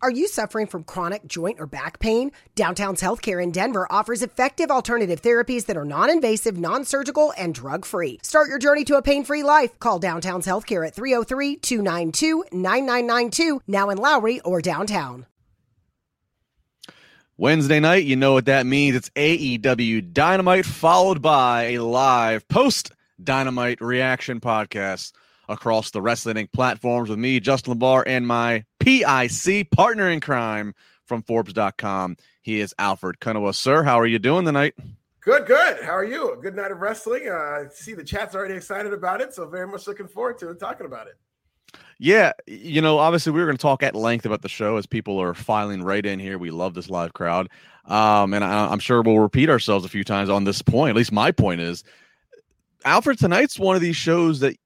Are you suffering from chronic joint or back pain? Downtown's Healthcare in Denver offers effective alternative therapies that are non invasive, non surgical, and drug free. Start your journey to a pain free life. Call Downtown's Healthcare at 303 292 9992, now in Lowry or downtown. Wednesday night, you know what that means. It's AEW Dynamite, followed by a live post Dynamite reaction podcast across the Wrestling platforms with me, Justin LaBar, and my PIC partner in crime from Forbes.com. He is Alfred Konuwa. Sir, how are you doing tonight? Good, good. How are you? A good night of wrestling. Uh, I see the chat's already excited about it, so very much looking forward to it, talking about it. Yeah, you know, obviously we were going to talk at length about the show as people are filing right in here. We love this live crowd, um, and I, I'm sure we'll repeat ourselves a few times on this point. At least my point is, Alfred, tonight's one of these shows that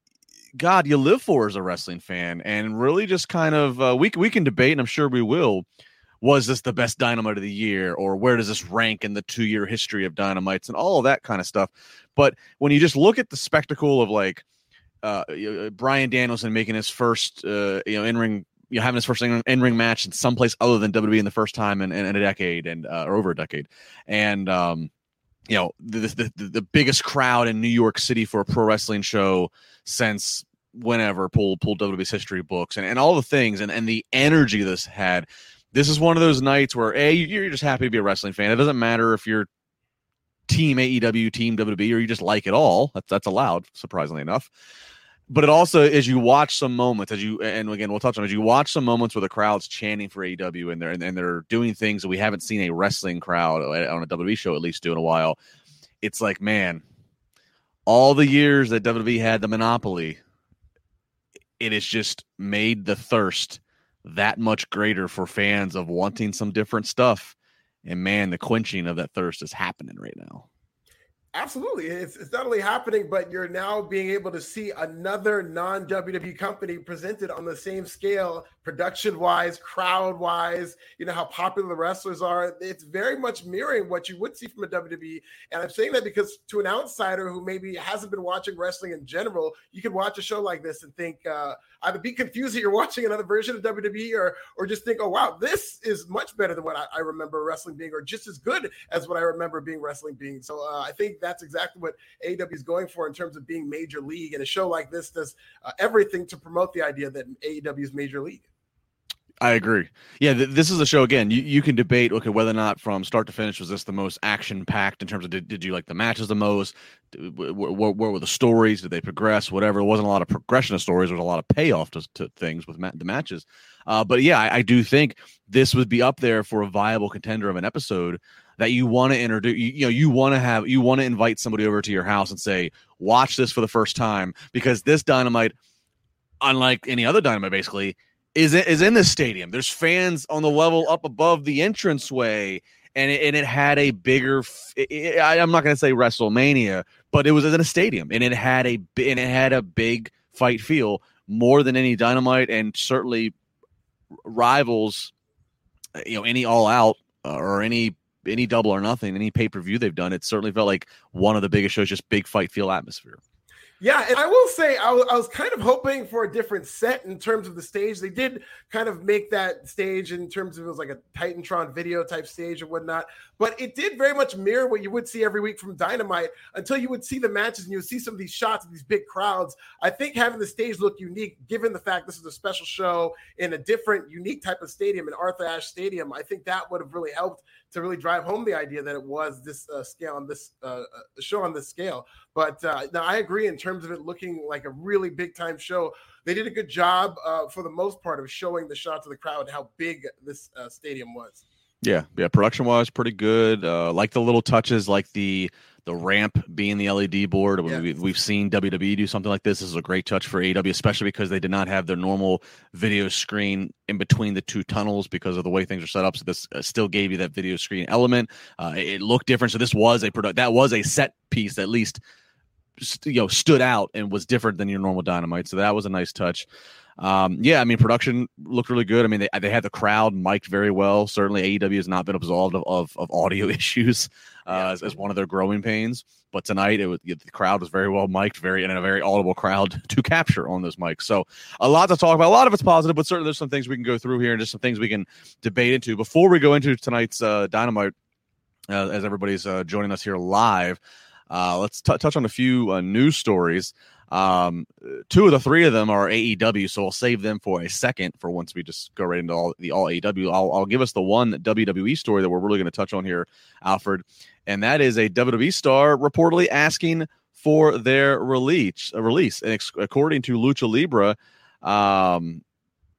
God you live for as a wrestling fan, and really just kind of uh, we we can debate, and I'm sure we will. Was this the best dynamite of the year, or where does this rank in the two year history of dynamites, and all of that kind of stuff? But when you just look at the spectacle of like uh, uh Bryan Danielson making his first uh, you know in ring you know, having his first in ring match in someplace other than WWE in the first time in, in a decade and uh, or over a decade, and um, you know the, the the biggest crowd in New York City for a pro wrestling show since whenever pull pull WWE's history books and, and all the things and, and the energy this had. This is one of those nights where a you're just happy to be a wrestling fan. It doesn't matter if you're team AEW, team WWE, or you just like it all. That's that's allowed, surprisingly enough. But it also, as you watch some moments, as you and again we'll touch on, as you watch some moments where the crowd's chanting for AEW and they're and, and they're doing things that we haven't seen a wrestling crowd on a WWE show at least do in a while. It's like, man, all the years that WWE had the monopoly, it has just made the thirst that much greater for fans of wanting some different stuff. And man, the quenching of that thirst is happening right now. Absolutely. It's, it's not only happening, but you're now being able to see another non WWE company presented on the same scale, production wise, crowd wise, you know, how popular the wrestlers are. It's very much mirroring what you would see from a WWE. And I'm saying that because to an outsider who maybe hasn't been watching wrestling in general, you could watch a show like this and think, uh, either be confused that you're watching another version of WWE or, or just think, oh, wow, this is much better than what I, I remember wrestling being, or just as good as what I remember being wrestling being. So uh, I think that's exactly what AEW is going for in terms of being major league. And a show like this does uh, everything to promote the idea that AEW is major league. I agree. Yeah, th- this is a show again. You you can debate okay whether or not from start to finish was this the most action packed in terms of did, did you like the matches the most? Where, were the stories? Did they progress? Whatever. It wasn't a lot of progression of stories. There was a lot of payoff to, to things with ma- the matches. Uh, but yeah, I, I, do think this would be up there for a viable contender of an episode that you want to introduce. You, you know, you want to have you want to invite somebody over to your house and say, watch this for the first time because this dynamite, unlike any other dynamite, basically is is in the stadium. There's fans on the level up above the entranceway, and it, and it had a bigger. It, I'm not going to say WrestleMania, but it was in a stadium, and it had a and it had a big fight feel more than any Dynamite, and certainly rivals. You know, any All Out uh, or any any Double or Nothing, any pay per view they've done, it certainly felt like one of the biggest shows. Just big fight feel atmosphere. Yeah, and I will say I, w- I was kind of hoping for a different set in terms of the stage. They did kind of make that stage in terms of it was like a TitanTron video type stage or whatnot, but it did very much mirror what you would see every week from Dynamite until you would see the matches and you would see some of these shots of these big crowds. I think having the stage look unique, given the fact this is a special show in a different, unique type of stadium in Arthur Ashe Stadium, I think that would have really helped to really drive home the idea that it was this uh, scale on this uh, uh show on this scale. But uh, now I agree in terms of it looking like a really big time show. They did a good job uh, for the most part of showing the shot to the crowd how big this uh, stadium was. Yeah, yeah. Production wise, pretty good. Like the little touches, like the the ramp being the LED board. Yeah. We, we've seen WWE do something like this. This is a great touch for AEW, especially because they did not have their normal video screen in between the two tunnels because of the way things are set up. So this uh, still gave you that video screen element. Uh, it looked different. So this was a product that was a set piece at least you know stood out and was different than your normal dynamite so that was a nice touch um, yeah, I mean, production looked really good. I mean, they, they had the crowd mic'd very well. Certainly, AEW has not been absolved of, of, of audio issues uh, as, as, one of their growing pains. But tonight, it was the crowd was very well mic'd, very and a very audible crowd to capture on those mics. So, a lot to talk about. A lot of it's positive, but certainly there's some things we can go through here and just some things we can debate into before we go into tonight's uh, Dynamite. Uh, as everybody's uh, joining us here live, uh, let's t- touch on a few uh, news stories. Um, two of the three of them are AEW, so I'll save them for a second for once we just go right into all the all AEW. I'll, I'll give us the one WWE story that we're really going to touch on here, Alfred, and that is a WWE star reportedly asking for their release. A release, and ex- according to Lucha Libre, um,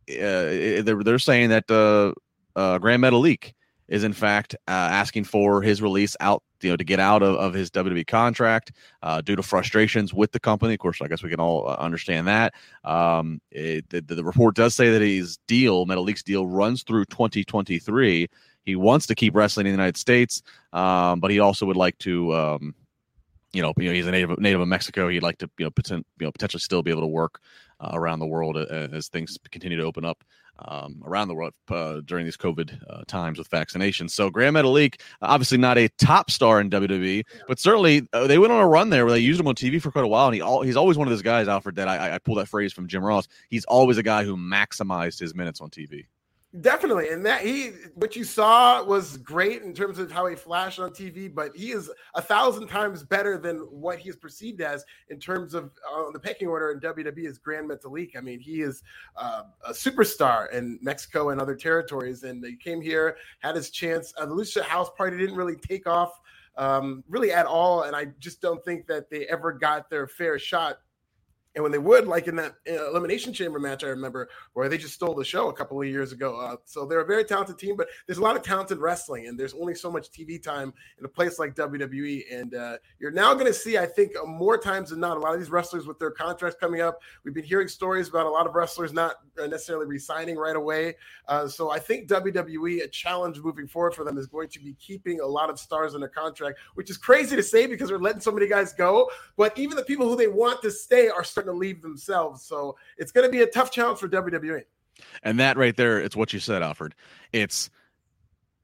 uh, they're, they're saying that uh, uh, Gran Metalik is in fact uh, asking for his release out you know to get out of, of his WWE contract uh, due to frustrations with the company. Of course, I guess we can all uh, understand that. Um, it, the, the, report does say that his deal, Metalik's deal, runs through 2023. He wants to keep wrestling in the United States, um, but he also would like to. Um, you know, you know, he's a native native of Mexico. He'd like to, you know, you know potentially still be able to work uh, around the world uh, as things continue to open up um, around the world uh, during these COVID uh, times with vaccinations. So Gran Metalik, obviously not a top star in WWE, but certainly uh, they went on a run there where they used him on TV for quite a while. And he all, he's always one of those guys, Alfred, that I, I pull that phrase from Jim Ross. He's always a guy who maximized his minutes on TV. Definitely, and that he what you saw was great in terms of how he flashed on TV, but he is a thousand times better than what he is perceived as in terms of uh, the pecking order in WWE is Gran Metalik. I mean, he is uh, a superstar in Mexico and other territories, and he came here, had his chance. Uh, the Lucha House Party didn't really take off um, really at all, and I just don't think that they ever got their fair shot and when they would, like in that elimination chamber match, I remember where they just stole the show a couple of years ago. Uh, so they're a very talented team, but there's a lot of talented wrestling, and there's only so much TV time in a place like WWE. And uh, you're now going to see, I think, uh, more times than not, a lot of these wrestlers with their contracts coming up. We've been hearing stories about a lot of wrestlers not uh, necessarily resigning right away. Uh, so I think WWE, a challenge moving forward for them, is going to be keeping a lot of stars in their contract, which is crazy to say because they're letting so many guys go. But even the people who they want to stay are starting to leave themselves. So it's going to be a tough challenge for WWE. And that right there, it's what you said, Alfred. It's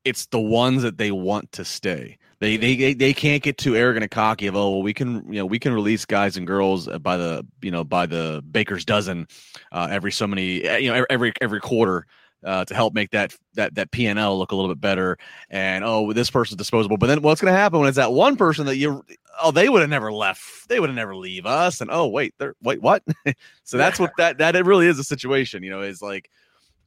it's the ones that they want to stay. They they they can't get too arrogant and cocky of oh well we can you know we can release guys and girls by the you know by the baker's dozen uh, every so many eh, you know every every quarter uh, to help make that that that PNL look a little bit better. And oh, this person's disposable. But then what's going to happen when it's that one person that you oh they would have never left, they would have never leave us. And oh wait, they're wait what? so that's what that that it really is a situation. You know, is like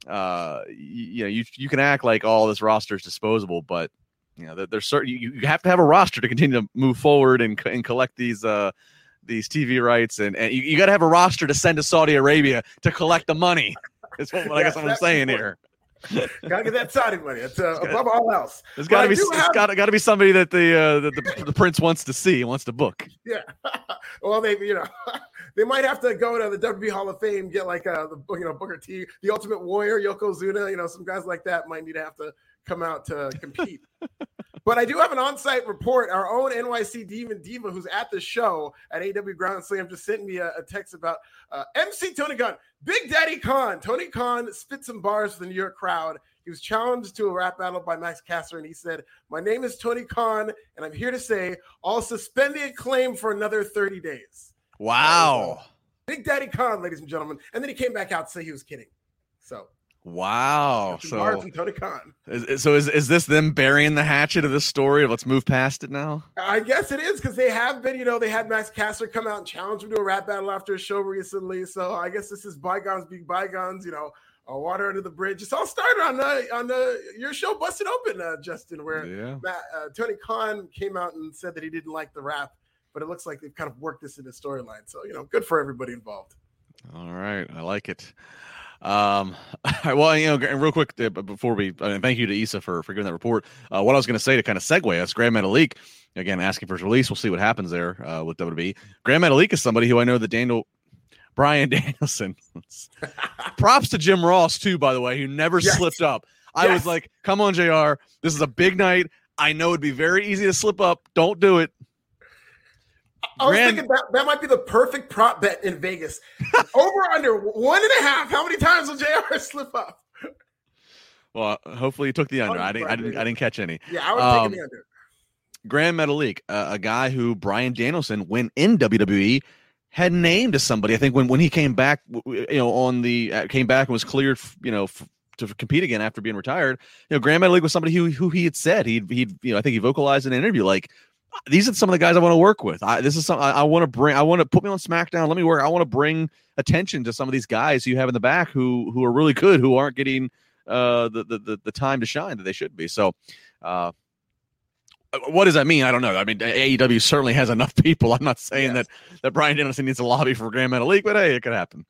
uh you, you know you you can act like all oh, this roster is disposable, but you know there's certain you, you have to have a roster to continue to move forward and and collect these uh these TV rights and, and you, you got to have a roster to send to Saudi Arabia to collect the money. What I guess I'm saying here. gotta get that Saudi money. It's uh, above all else. There's got to be it's have... got got to be somebody that the, uh, the, the the prince wants to see, wants to book. Yeah. well, they you know they might have to go to the WWE Hall of Fame, get like uh the you know Booker T, the Ultimate Warrior, Yokozuna. You know, some guys like that might need to have to come out to compete. But I do have an on-site report. Our own NYC Demon Diva, who's at the show at AW Grand Slam, just sent me a, a text about uh, MC Tony Khan, Big Daddy Khan. Tony Khan spit some bars for the New York crowd. He was challenged to a rap battle by Max Caster, and he said, "My name is Tony Khan, and I'm here to say I'll suspend the acclaim for another 30 days." Wow. Big Daddy Khan, ladies and gentlemen. And then he came back out to say he was kidding. So Wow. So, Tony Khan. Is, so is, is this them burying the hatchet of this story? Let's move past it now. I guess it is because they have been, you know, they had Max Caster come out and challenge him to a rap battle after a show recently. So I guess this is bygones being bygones, you know, uh, water under the bridge. It's all started on the on the your show busted open, uh, Justin, where yeah. Matt, uh, Tony Khan came out and said that he didn't like the rap, but it looks like they've kind of worked this into the storyline. So you know, good for everybody involved. All right, I like it. Um, well, you know, real quick uh, before we, I mean, thank you to Isa for for giving that report. Uh, what I was going to say to kind of segue us, Gran Metalik, again asking for his release. We'll see what happens there uh, with WWE. Gran Metalik is somebody who I know that Daniel Bryan Danielson. Props to Jim Ross too, by the way, who never yes. slipped up. I yes. was like, "Come on, Jr. This is a big night. I know it'd be very easy to slip up. Don't do it." I was Grand- thinking that that might be the perfect prop bet in Vegas. Over under one and a half. How many times will Jr. slip up? Well, hopefully you took the under. I didn't. I didn't. I didn't catch any. Yeah, I was um, taking the under. Gran Metalik, uh, a guy who Bryan Danielson, when in WWE, had named as somebody. I think when when he came back, you know, on the uh, came back and was cleared, you know, f- to compete again after being retired. You know, Gran Metalik was somebody who who he had said he'd he'd you know I think he vocalized in an interview like these are some of the guys I want to work with. I, this is something I, I want to bring. I want to put me on SmackDown. Let me work. I want to bring attention to some of these guys you have in the back who who are really good, who aren't getting uh, the, the the time to shine that they should be. So, uh, what does that mean? I don't know. I mean, AEW certainly has enough people. I'm not saying yes. that that Bryan Danielson needs a lobby for Gran Metalik, but hey, it could happen.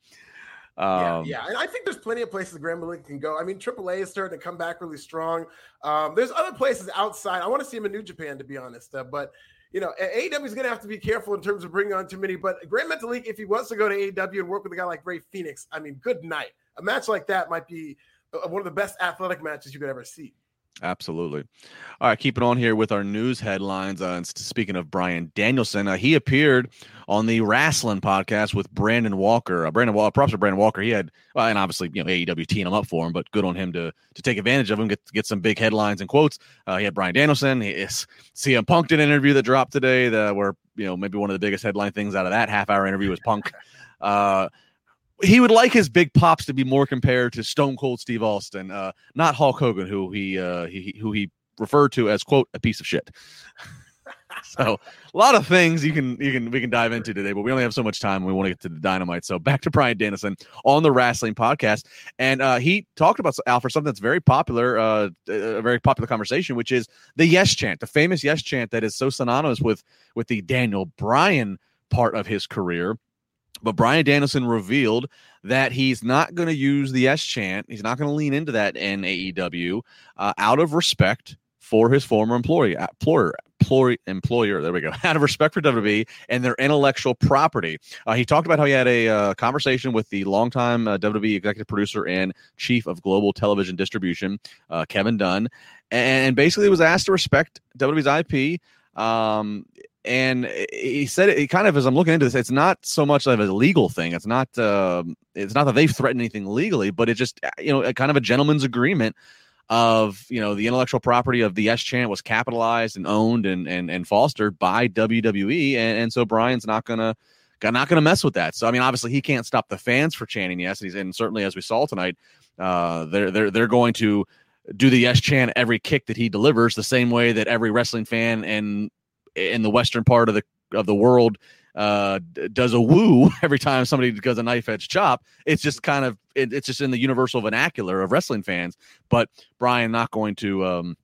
Um, yeah, yeah, and I think there's plenty of places Gran Metalik can go. I mean, AAA is starting to come back really strong. Um, there's other places outside. I want to see him in New Japan, to be honest. Uh, but you know, AEW is going to have to be careful in terms of bringing on too many. But Gran Metalik, if he wants to go to AEW and work with a guy like Rey Fenix, I mean, good night. A match like that might be uh, one of the best athletic matches you could ever see. Absolutely. All right, keep it on here with our news headlines. Uh, speaking of Bryan Danielson, uh, he appeared on the Wrestling podcast with Brandon Walker. Uh, Brandon Walker, props to Brandon Walker. He had, well, and obviously, you know, AEW teeing him up for him, but good on him to to take advantage of him, get get some big headlines and quotes. Uh, he had Bryan Danielson. He is CM Punk did an interview that dropped today that where you know maybe one of the biggest headline things out of that half hour interview was Punk. He would like his big pops to be more compared to Stone Cold Steve Austin, uh, not Hulk Hogan, who he, uh, he who he referred to as quote a piece of shit. so a lot of things you can you can we can dive into today, but we only have so much time. We want to get to the dynamite. So back to Bryan Danielson on the Wrestling Podcast, and uh, he talked about Alfred something that's very popular, uh, a very popular conversation, which is the yes chant, the famous yes chant that is so synonymous with with the Daniel Bryan part of his career. But Bryan Danielson revealed that he's not going to use the S chant. He's not going to lean into that in AEW uh, out of respect for his former employee, uh, employer, employer, employer. There we go. Out of respect for WWE and their intellectual property. Uh, he talked about how he had a uh, conversation with the longtime uh, WWE executive producer and chief of global television distribution, uh, Kevin Dunn, and basically was asked to respect WWE's IP. Um, and he said it, kind of as i'm looking into this it's not so much of a legal thing. It's not uh, it's not that they've threatened anything legally but it's just you know a kind of a gentleman's agreement of you know the intellectual property of the s chant was capitalized and owned and and, and fostered by wwe and, and so Bryan's not gonna not gonna mess with that. So i mean obviously he can't stop the fans for chanting yes. And, and certainly as we saw tonight uh they're they're they're going to do the yes chant every kick that he delivers the same way that every wrestling fan and in the western part of the of the world uh, does a woo every time somebody does a knife edge chop. It's just kind of it, it's just in the universal vernacular of wrestling fans. But Bryan not going to um,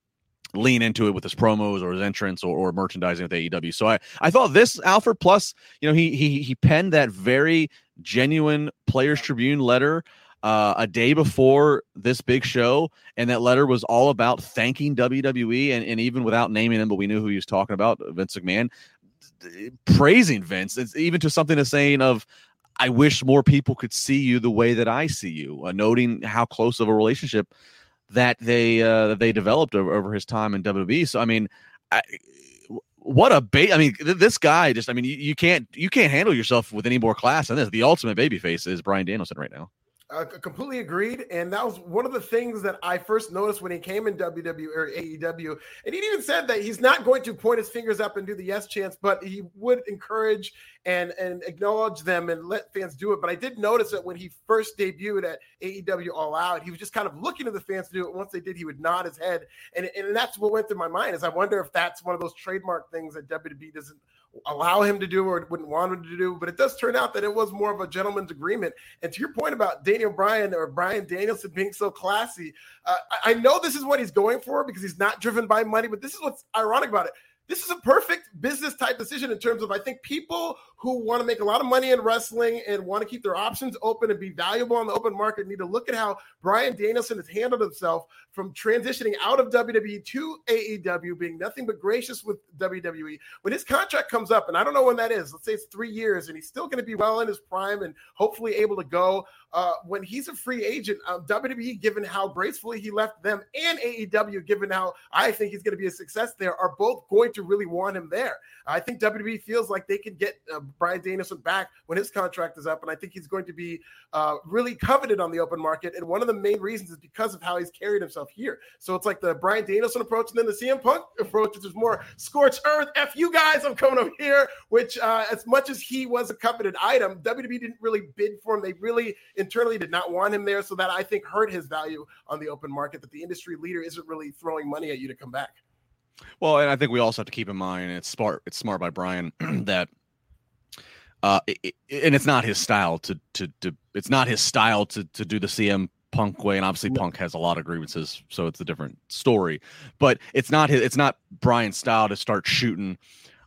lean into it with his promos or his entrance or, or merchandising with AEW. So I I thought this Alfred plus you know he he he penned that very genuine Players Tribune letter uh, a day before this big show, and that letter was all about thanking WWE, and, and even without naming him, but we knew who he was talking about, Vince McMahon, praising Vince. It's even to something to saying of, I wish more people could see you the way that I see you, uh, noting how close of a relationship that they uh, they developed over, over his time in WWE. So I mean, I, what a bait! I mean, th- this guy just I mean, you, you, can't you can't handle yourself with any more class than this. The ultimate babyface is Bryan Danielson right now. Uh, completely agreed, and that was one of the things that I first noticed when he came in WWE or AEW. And he even said that he's not going to point his fingers up and do the yes chance, but he would encourage and and acknowledge them and let fans do it. But I did notice that when he first debuted at AEW All Out, he was just kind of looking to the fans to do it. Once they did, he would nod his head, and and that's what went through my mind. Is I wonder if that's one of those trademark things that WWE doesn't allow him to do or wouldn't want him to do. But it does turn out that it was more of a gentleman's agreement. And to your point about Daniel Bryan or Bryan Danielson being so classy, uh, I know this is what he's going for because he's not driven by money. But this is what's ironic about it. This is a perfect business type decision in terms of I think people who want to make a lot of money in wrestling and want to keep their options open and be valuable on the open market need to look at how Bryan Danielson has handled himself from transitioning out of WWE to AEW, being nothing but gracious with WWE. When his contract comes up, and I don't know when that is, let's say it's three years, and he's still going to be well in his prime and hopefully able to go. Uh, when he's a free agent, um, WWE, given how gracefully he left them, and AEW, given how I think he's going to be a success there, are both going to really want him there. I think WWE feels like they can get uh, Bryan Danielson back when his contract is up, and I think he's going to be uh, really coveted on the open market. And one of the main reasons is because of how he's carried himself here. So it's like the Bryan Danielson approach and then the CM Punk approach, which is more scorched earth. F you guys, I'm coming over here. Which, uh, as much as he was a coveted item, WWE didn't really bid for him. They really internally did not want him there. So that I think hurt his value on the open market. That the industry leader isn't really throwing money at you to come back. Well, and I think we also have to keep in mind it's smart. It's smart by Bryan that uh, it, and it's not his style to, to to it's not his style to to do the CM Punk way, and obviously Punk has a lot of grievances, so it's a different story. But it's not his, it's not Bryan's style to start shooting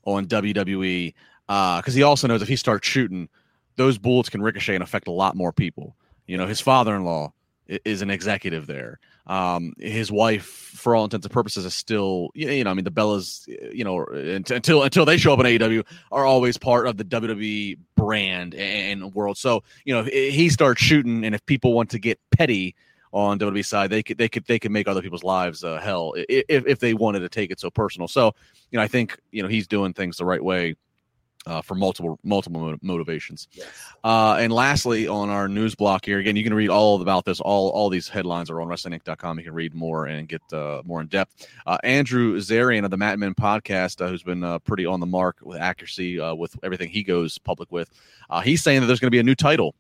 on WWE because uh, he also knows if he starts shooting, those bullets can ricochet and affect a lot more people. You know, his father-in-law is an executive there. Um, his wife, for all intents and purposes, is still you know I mean the Bellas you know until until they show up in AEW are always part of the WWE brand and world. So you know he starts shooting, and if people want to get petty on WWE side, they could they could they could make other people's lives uh, hell if if they wanted to take it so personal. So you know I think you know he's doing things the right way uh, for multiple multiple motivations. Yes. Uh, and lastly, on our news block here, again, you can read all about this. All all these headlines are on WrestlingInc.com. You can read more and get uh, more in depth. Uh, Andrew Zarian of the Mat Men podcast, uh, who's been uh, pretty on the mark with accuracy with everything he goes public with, he's saying that there's going to be a new title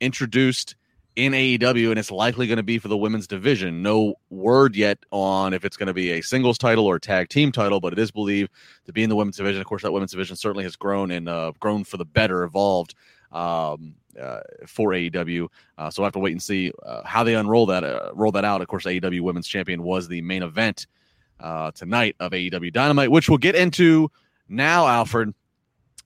introduced in AEW, and it's likely going to be for the women's division. No word yet on if it's going to be a singles title or tag team title, but it is believed to be in the women's division. Of course, that women's division certainly has grown and uh, grown for the better, evolved um, uh, for AEW. Uh, so we'll have to wait and see uh, how they unroll that, uh, roll that out. Of course, AEW Women's Champion was the main event uh, tonight of AEW Dynamite, which we'll get into now, Alfred,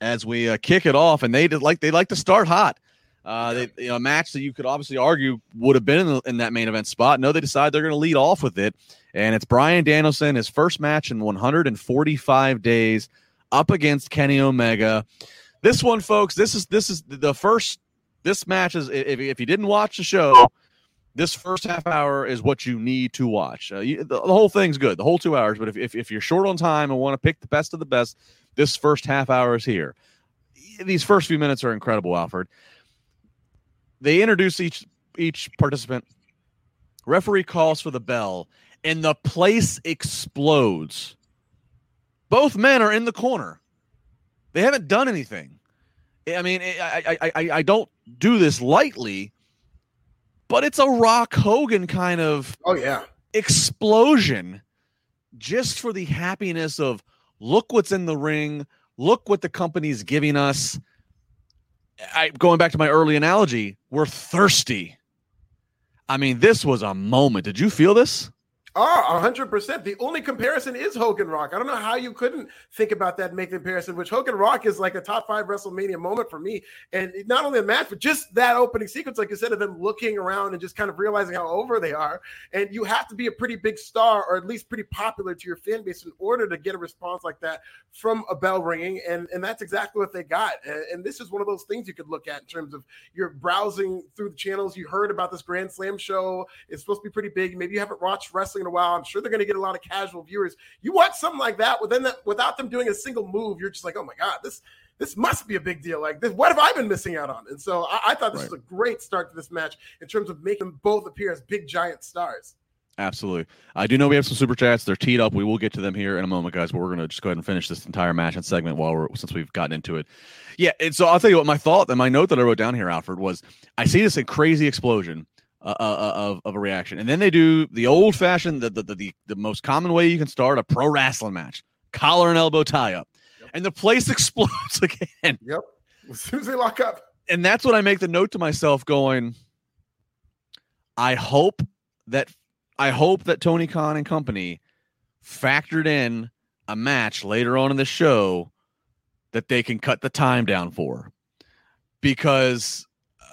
as we kick it off. And they did like they like to start hot. Uh, they, you know, a match that you could obviously argue would have been in, the, in that main event spot. No, they decide they're going to lead off with it, and it's Brian Danielson, his first match in 145 days, up against Kenny Omega. This one, folks, this is this is the first. This match is if if you didn't watch the show, this first half hour is what you need to watch. Uh, you, the, the, whole thing's good, the whole two hours. But if, if if you're short on time and want to pick the best of the best, this first half hour is here. These first few minutes are incredible, Alfred. They introduce each each participant. Referee calls for the bell, and the place explodes. Both men are in the corner. They haven't done anything. I mean, I, I, I, I don't do this lightly, but it's a Rock Hogan kind of oh yeah explosion just for the happiness of look what's in the ring, look what the company's giving us. I going back to my early analogy, we're thirsty. I mean, this was a moment. Did you feel this? Oh, 100%. The only comparison is Hogan Rock. I don't know how you couldn't think about that make the comparison, which Hogan Rock is like a top five WrestleMania moment for me. And not only the match, but just that opening sequence, like you said, of them looking around and just kind of realizing how over they are. And you have to be a pretty big star or at least pretty popular to your fan base in order to get a response like that from a bell ringing. And, and that's exactly what they got. And, and this is one of those things you could look at in terms of you're browsing through the channels. You heard about this Grand Slam show. It's supposed to be pretty big. Maybe you haven't watched wrestling in a while. I'm sure they're going to get a lot of casual viewers. You watch something like that within that without them doing a single move, you're just like, oh my god, this this must be a big deal. Like this, what have I been missing out on? And so I, I thought this right. was a great start to this match in terms of making them both appear as big giant stars. Absolutely. I do know we have some super chats. They're teed up. We will get to them here in a moment, guys. But we're going to just go ahead and finish this entire match and segment while we're since we've gotten into it. Yeah. And so I'll tell you what my thought and my note that I wrote down here, Alfred, was I see this a crazy explosion uh, uh, uh, of, of a reaction. And then they do the old fashioned, the, the, the, the, most common way you can start a pro wrestling match collar and elbow tie up. Yep. And the place explodes again. Yep. As soon as they lock up. And that's when I make the note to myself going, I hope that I hope that Tony Khan and company factored in a match later on in the show that they can cut the time down for because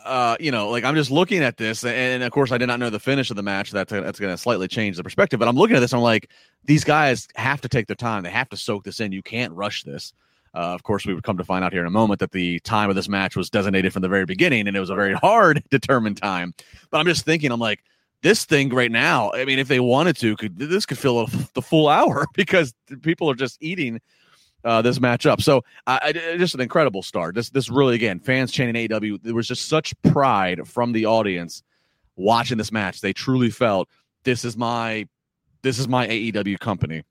uh, you know, like I'm just looking at this, and, of course, I did not know the finish of the match. That's that's going to slightly change the perspective. But I'm looking at this, I'm like, these guys have to take their time. They have to soak this in. You can't rush this. Uh, of course, we would come to find out here in a moment that the time of this match was designated from the very beginning, and it was a very hard determined time. But I'm just thinking, I'm like, this thing right now. I mean, if they wanted to, could this could fill the full hour because people are just eating uh, this matchup. So, uh, just an incredible start. This this really again, fans chanting AEW. There was just such pride from the audience watching this match. They truly felt this is my this is my AEW company.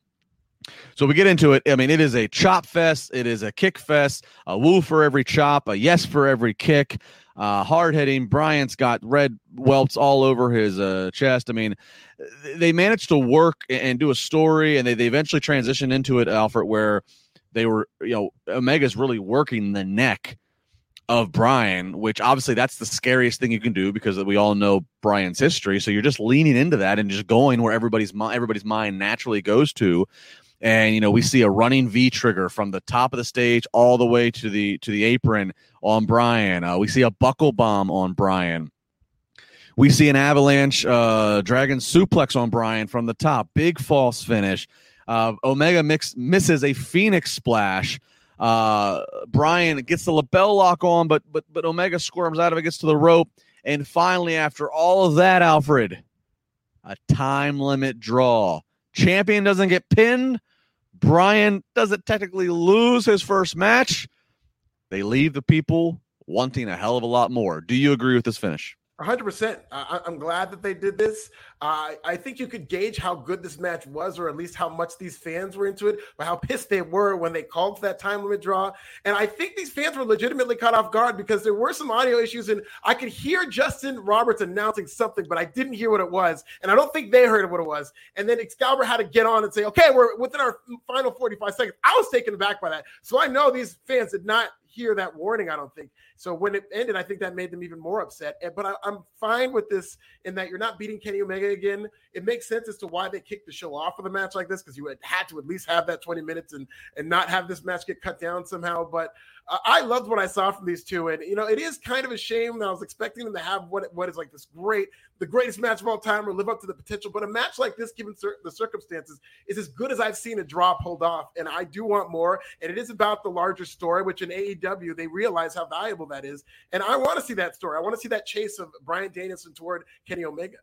So we get into it. I mean, it is a chop fest. It is a kick fest. A woo for every chop. A yes for every kick. Uh, hard hitting. Bryan's got red welts all over his uh, chest. I mean, they managed to work and do a story, and they, they eventually transitioned into it, Alfred, where they were, you know, Omega's really working the neck of Bryan, which obviously that's the scariest thing you can do because we all know Bryan's history. So you're just leaning into that and just going where everybody's everybody's mind naturally goes to and you know we see a running V trigger from the top of the stage all the way to the to the apron on Bryan. Uh, we see a buckle bomb on Bryan. We see an avalanche uh, dragon suplex on Bryan from the top. Big false finish. Uh, Omega mix, misses a Phoenix splash. Uh, Bryan gets the LeBell Lock on, but but but Omega squirms out of it, gets to the rope, and finally, after all of that, Alfred, a time limit draw. Champion doesn't get pinned. Bryan doesn't technically lose his first match. They leave the people wanting a hell of a lot more. Do you agree with this finish? 100%. I, am glad that they did this. Uh, I think you could gauge how good this match was, or at least how much these fans were into it, by how pissed they were when they called for that time limit draw. And I think these fans were legitimately caught off guard because there were some audio issues, and I could hear Justin Roberts announcing something, but I didn't hear what it was. And I don't think they heard what it was. And then Excalibur had to get on and say, okay, we're within our final 45 seconds. I was taken aback by that. So I know these fans did not hear that warning, I don't think. So when it ended, I think that made them even more upset. But I, am fine with this in that you're not beating Kenny Omega again. It makes sense as to why they kicked the show off with a match like this because you had, had to at least have that 20 minutes and and not have this match get cut down somehow. But uh, I loved what I saw from these two, and you know it is kind of a shame that I was expecting them to have what what is like this great, the greatest match of all time, or live up to the potential. But a match like this, given cir- the circumstances, is as good as I've seen a draw pulled off, and I do want more. And it is about the larger story, which in AEW they realize how valuable that is, and I want to see that story. I want to see that chase of Bryan Danielson toward Kenny Omega.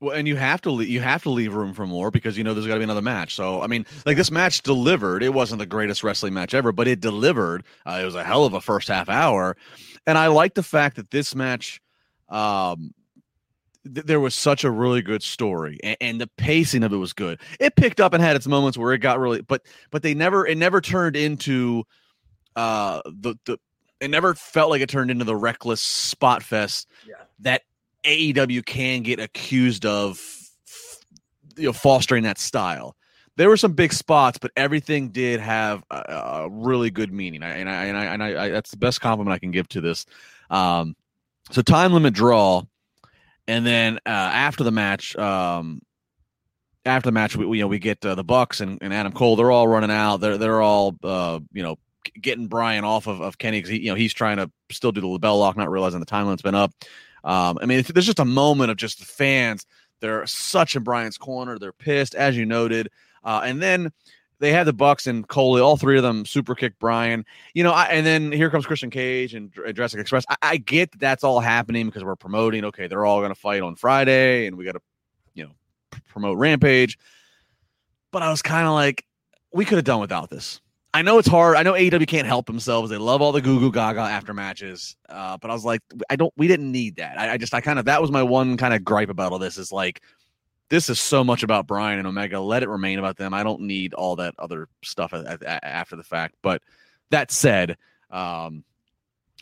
Well, and you have to leave, you have to leave room for more because you know there's got to be another match. So I mean, like this match delivered. It wasn't the greatest wrestling match ever, but it delivered. Uh, it was a hell of a first half hour, and I like the fact that this match, um, th- there was such a really good story, and, and the pacing of it was good. It picked up and had its moments where it got really, but but they never it never turned into uh the the it never felt like it turned into the reckless spot fest yeah. that AEW can get accused of you know fostering that style. There were some big spots, but everything did have a, a really good meaning, I, and I and I and I, I, that's the best compliment I can give to this. Um, so time limit draw, and then uh, after the match, um, after the match, we, we you know we get uh, the Bucks and, and Adam Cole. They're all running out. They're they're all uh, you know getting Bryan off of, of Kenny because he you know he's trying to still do the LeBell Lock, not realizing the time limit's been up. Um, I mean, there's just a moment of just the fans. They're such in Bryan's corner. They're pissed, as you noted. Uh, and then they had the Bucks and Coley, all three of them super kick Bryan. You know, I, and then here comes Christian Cage and Jurassic Express. I, I, get that that's all happening because we're promoting. Okay, they're all going to fight on Friday, and we got to, you know, promote Rampage. But I was kind of like, we could have done without this. I know it's hard. I know AEW can't help themselves. They love all the goo goo gaga after matches. Uh, but I was like, I don't. We didn't need that. I, I just, I kind of that was my one kind of gripe about all this. Is like, this is so much about Bryan and Omega. Let it remain about them. I don't need all that other stuff after the fact. But that said, um,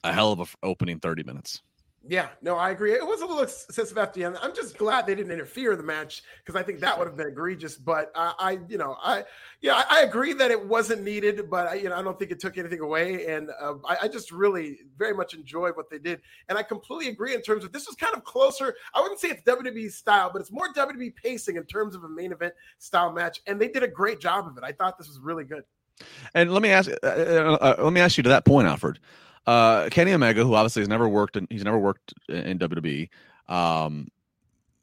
a hell of a opening thirty minutes. Yeah, no, I agree. It was a little excessive at the end. I'm just glad they didn't interfere in the match because I think that would have been egregious. But I, I you know, I, yeah, I, I, agree that it wasn't needed, but I, you know, I don't think it took anything away. And uh, I, I, just really very much enjoyed what they did. And I completely agree in terms of this was kind of closer. I wouldn't say it's WWE style, but it's more WWE pacing in terms of a main event style match. And they did a great job of it. I thought this was really good. And let me ask, uh, uh, uh let me ask you to that point, Alfred. Uh, Kenny Omega, who obviously has never worked in, he's never worked in WWE. Um,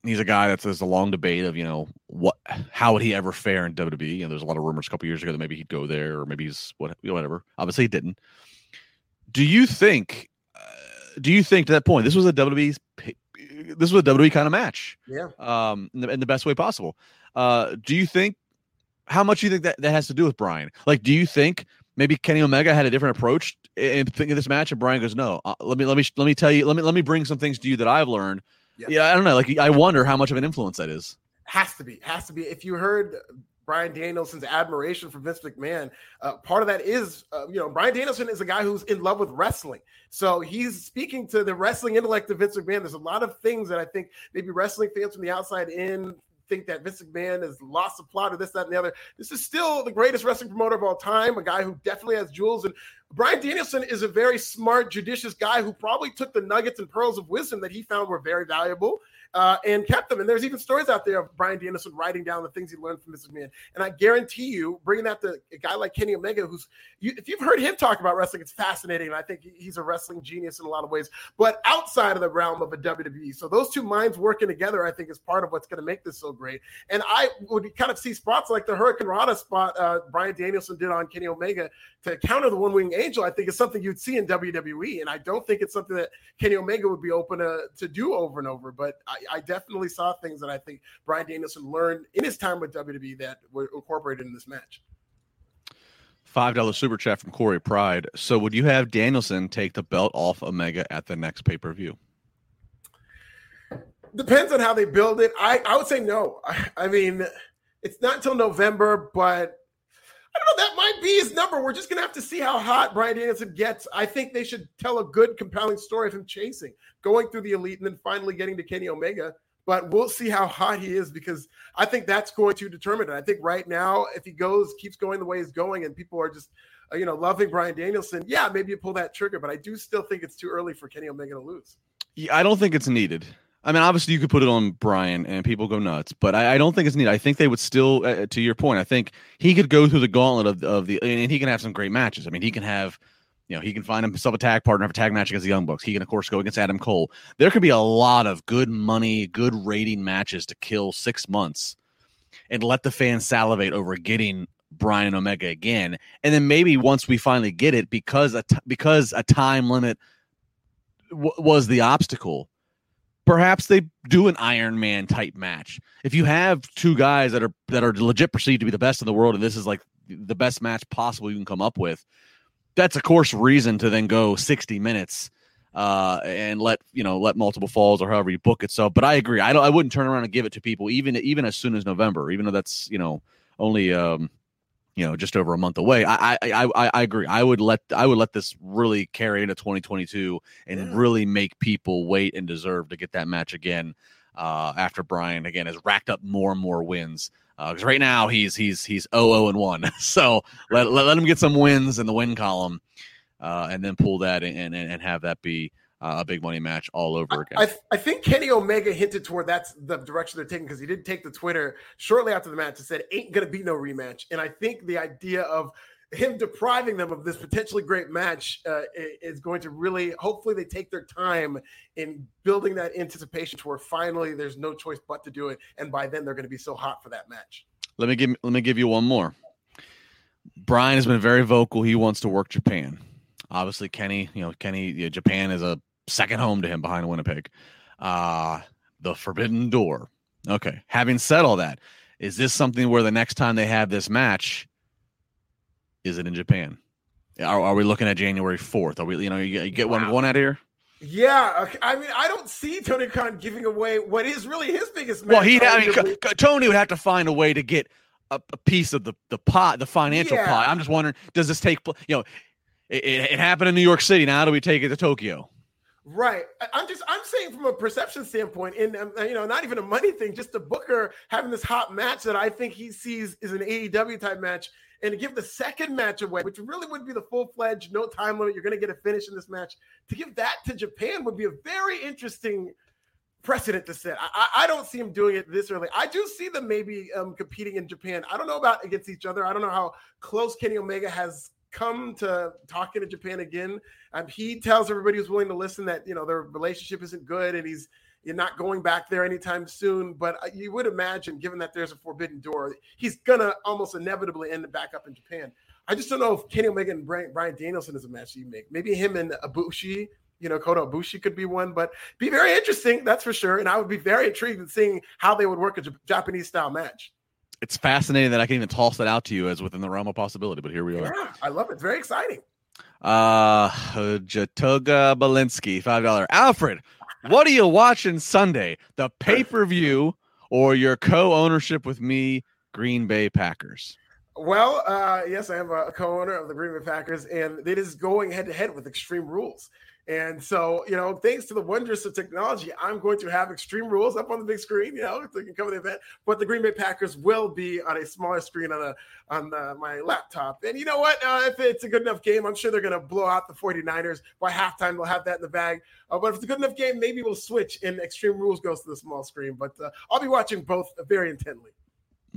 he's a guy that's there's a long debate of you know what how would he ever fare in WWE and there's a lot of rumors a couple years ago that maybe he'd go there or maybe he's what whatever obviously he didn't do you think uh, do you think to that point this was a WWE's this was a WWE kind of match yeah um in the, in the best way possible uh do you think how much do you think that that has to do with Bryan? like do you think maybe Kenny Omega had a different approach in thinking of this match, and Bryan goes, "No, uh, let me let me let me tell you, let me let me bring some things to you that I've learned." Yeah. yeah, I don't know. Like, I wonder how much of an influence that is. Has to be, has to be. If you heard Bryan Danielson's admiration for Vince McMahon. Uh, part of that is, uh, you know, Bryan Danielson is a guy who's in love with wrestling. So he's speaking to the wrestling intellect of Vince McMahon. There's a lot of things that I think maybe wrestling fans from the outside in think that Vince McMahon has lost the plot or this, that, and the other. This is still the greatest wrestling promoter of all time, a guy who definitely has jewels. And Bryan Danielson is a very smart, judicious guy who probably took the nuggets and pearls of wisdom that he found were very valuable uh, and kept them. And there's even stories out there of Bryan Danielson writing down the things he learned from Vince McMahon. And I guarantee you, bringing that to a guy like Kenny Omega, who's you, if you've heard him talk about wrestling, it's fascinating. And I think he's a wrestling genius in a lot of ways, but outside of the realm of a WWE. So those two minds working together, I think, is part of what's going to make this so great. And I would kind of see spots like the Hurricanrana spot uh, Bryan Danielson did on Kenny Omega to counter the one wing angel. I think is something you'd see in WWE, and I don't think it's something that Kenny Omega would be open to, to do over and over. But I, I definitely saw things that I think Bryan Danielson learned in his time with WWE that were incorporated in this match. Five dollar super chat from Corey Pride. So, would you have Danielson take the belt off Omega at the next pay per view? Depends on how they build it. I, I would say no. I, I mean, it's not until November, but I don't know. That might be his number. We're just gonna have to see how hot Bryan Danielson gets. I think they should tell a good, compelling story of him chasing, going through the elite, and then finally getting to Kenny Omega. But we'll see how hot he is because I think that's going to determine it. I think right now, if he goes, keeps going the way he's going, and people are just, uh, you know, loving Bryan Danielson, yeah, maybe you pull that trigger. But I do still think it's too early for Kenny Omega to lose. Yeah, I don't think it's needed. I mean, obviously, you could put it on Bryan and people go nuts, but I, I don't think it's neat. I think they would still, uh, to your point, I think he could go through the gauntlet of, of the, and he can have some great matches. I mean, he can have, you know, he can find himself a tag partner, a tag match against the Young Bucks. He can, of course, go against Adam Cole. There could be a lot of good money, good rating matches to kill six months and let the fans salivate over getting Bryan Omega again. And then maybe once we finally get it, because a t- because a time limit w- was the obstacle perhaps they do an Iron Man type match. If you have two guys that are that are legit perceived to be the best in the world, and this is like the best match possible you can come up with, that's of course reason to then go 60 minutes uh, and let you know let multiple falls or however you book it. So, but I agree. I don't. I wouldn't turn around and give it to people even even as soon as November, even though that's you know only um you know just over a month away. I I I, I agree. I would let I would let this really carry into 2022 and yeah. really make people wait and deserve to get that match again. Uh, after Bryan again has racked up more and more wins because uh, right now he's he's he's 0 and 1 so let, let, let him get some wins in the win column uh, and then pull that and, and, and have that be uh, a big money match all over again. I, I, think Kenny Omega hinted toward that's the direction they're taking because he did take the Twitter shortly after the match and said, Ain't gonna be no rematch. And I think the idea of him depriving them of this potentially great match uh, is going to really, hopefully, they take their time in building that anticipation to where finally there's no choice but to do it. And by then, they're going to be so hot for that match. Let me give let me give you one more. Bryan has been very vocal. He wants to work Japan. Obviously, Kenny, you know, Kenny, you know, Japan is a second home to him behind Winnipeg. Uh, the Forbidden Door. Okay. Having said all that, is this something where the next time they have this match, is it in Japan? Are, are we looking at January 4th? Are we, you know, you, you get wow. one going out here? Yeah, I mean, I don't see Tony Khan giving away what is really his biggest match. Well, he, I mean, Tony would have to find a way to get a, a piece of the the pot, the financial yeah. pie. I'm just wondering, does this take? You know, it, it, it happened in New York City. Now, do we take it to Tokyo? Right. I'm just I'm saying from a perception standpoint, and um, you know, not even a money thing, just the Booker having this hot match that I think he sees is an AEW type match, and to give the second match away, which really would be the full fledged, no time limit, you're going to get a finish in this match. To give that to Japan would be a very interesting precedent to set. I, I, don't see him doing it this early. I do see them maybe um, competing in Japan. I don't know about against each other. I don't know how close Kenny Omega has come to talking to Japan again. Um, he tells everybody who's willing to listen that you know their relationship isn't good and he's you're not going back there anytime soon. But uh, you would imagine, given that there's a forbidden door, he's gonna almost inevitably end back up in Japan. I just don't know if Kenny Omega and Brian, Bryan Danielson is a match you make. Maybe him and Ibushi, you know, Kota Ibushi could be one, but be very interesting, that's for sure. And I would be very intrigued in seeing how they would work a Japanese style match. It's fascinating that I can even toss that out to you as within the realm of possibility, but here we are. Yeah, I love it. It's very exciting. Uh, Jatoga Belinsky, $5. Alfred, what are you watching Sunday? The pay per view or your co ownership with me, Green Bay Packers? Well, uh, yes, I am a co-owner of the Green Bay Packers, and it is going head to head with Extreme Rules. And so, you know, thanks to the wonders of technology, I'm going to have extreme rules up on the big screen, you know, so you can cover the event. But the Green Bay Packers will be on a smaller screen on a on the, my laptop. And you know what? Uh, if it's a good enough game, I'm sure they're going to blow out the 49ers by halftime. They'll have that in the bag. Uh, but if it's a good enough game, maybe we'll switch and Extreme Rules goes to the small screen. But uh, I'll be watching both very intently.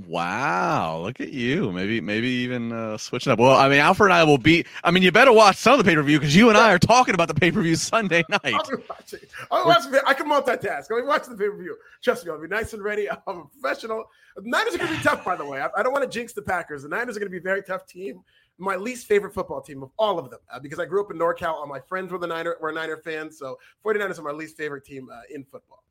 Wow, look at you. Maybe maybe even uh, switching up. Well, I mean, Alfred and I will be. I mean, you better watch some of the pay per view because you and I are talking about the pay per view Sunday night. I'll be watching. I'll watch, I can multitask. I'll be watching the pay per view. Trust me, I'll be nice and ready. I'm a professional. The Niners are going to be tough, by the way. I, I don't want to jinx the Packers. The Niners are going to be a very tough team. My least favorite football team of all of them uh, because I grew up in NorCal. All my friends were the Niner were Niner fans, so 49ers are my least favorite team uh, in football.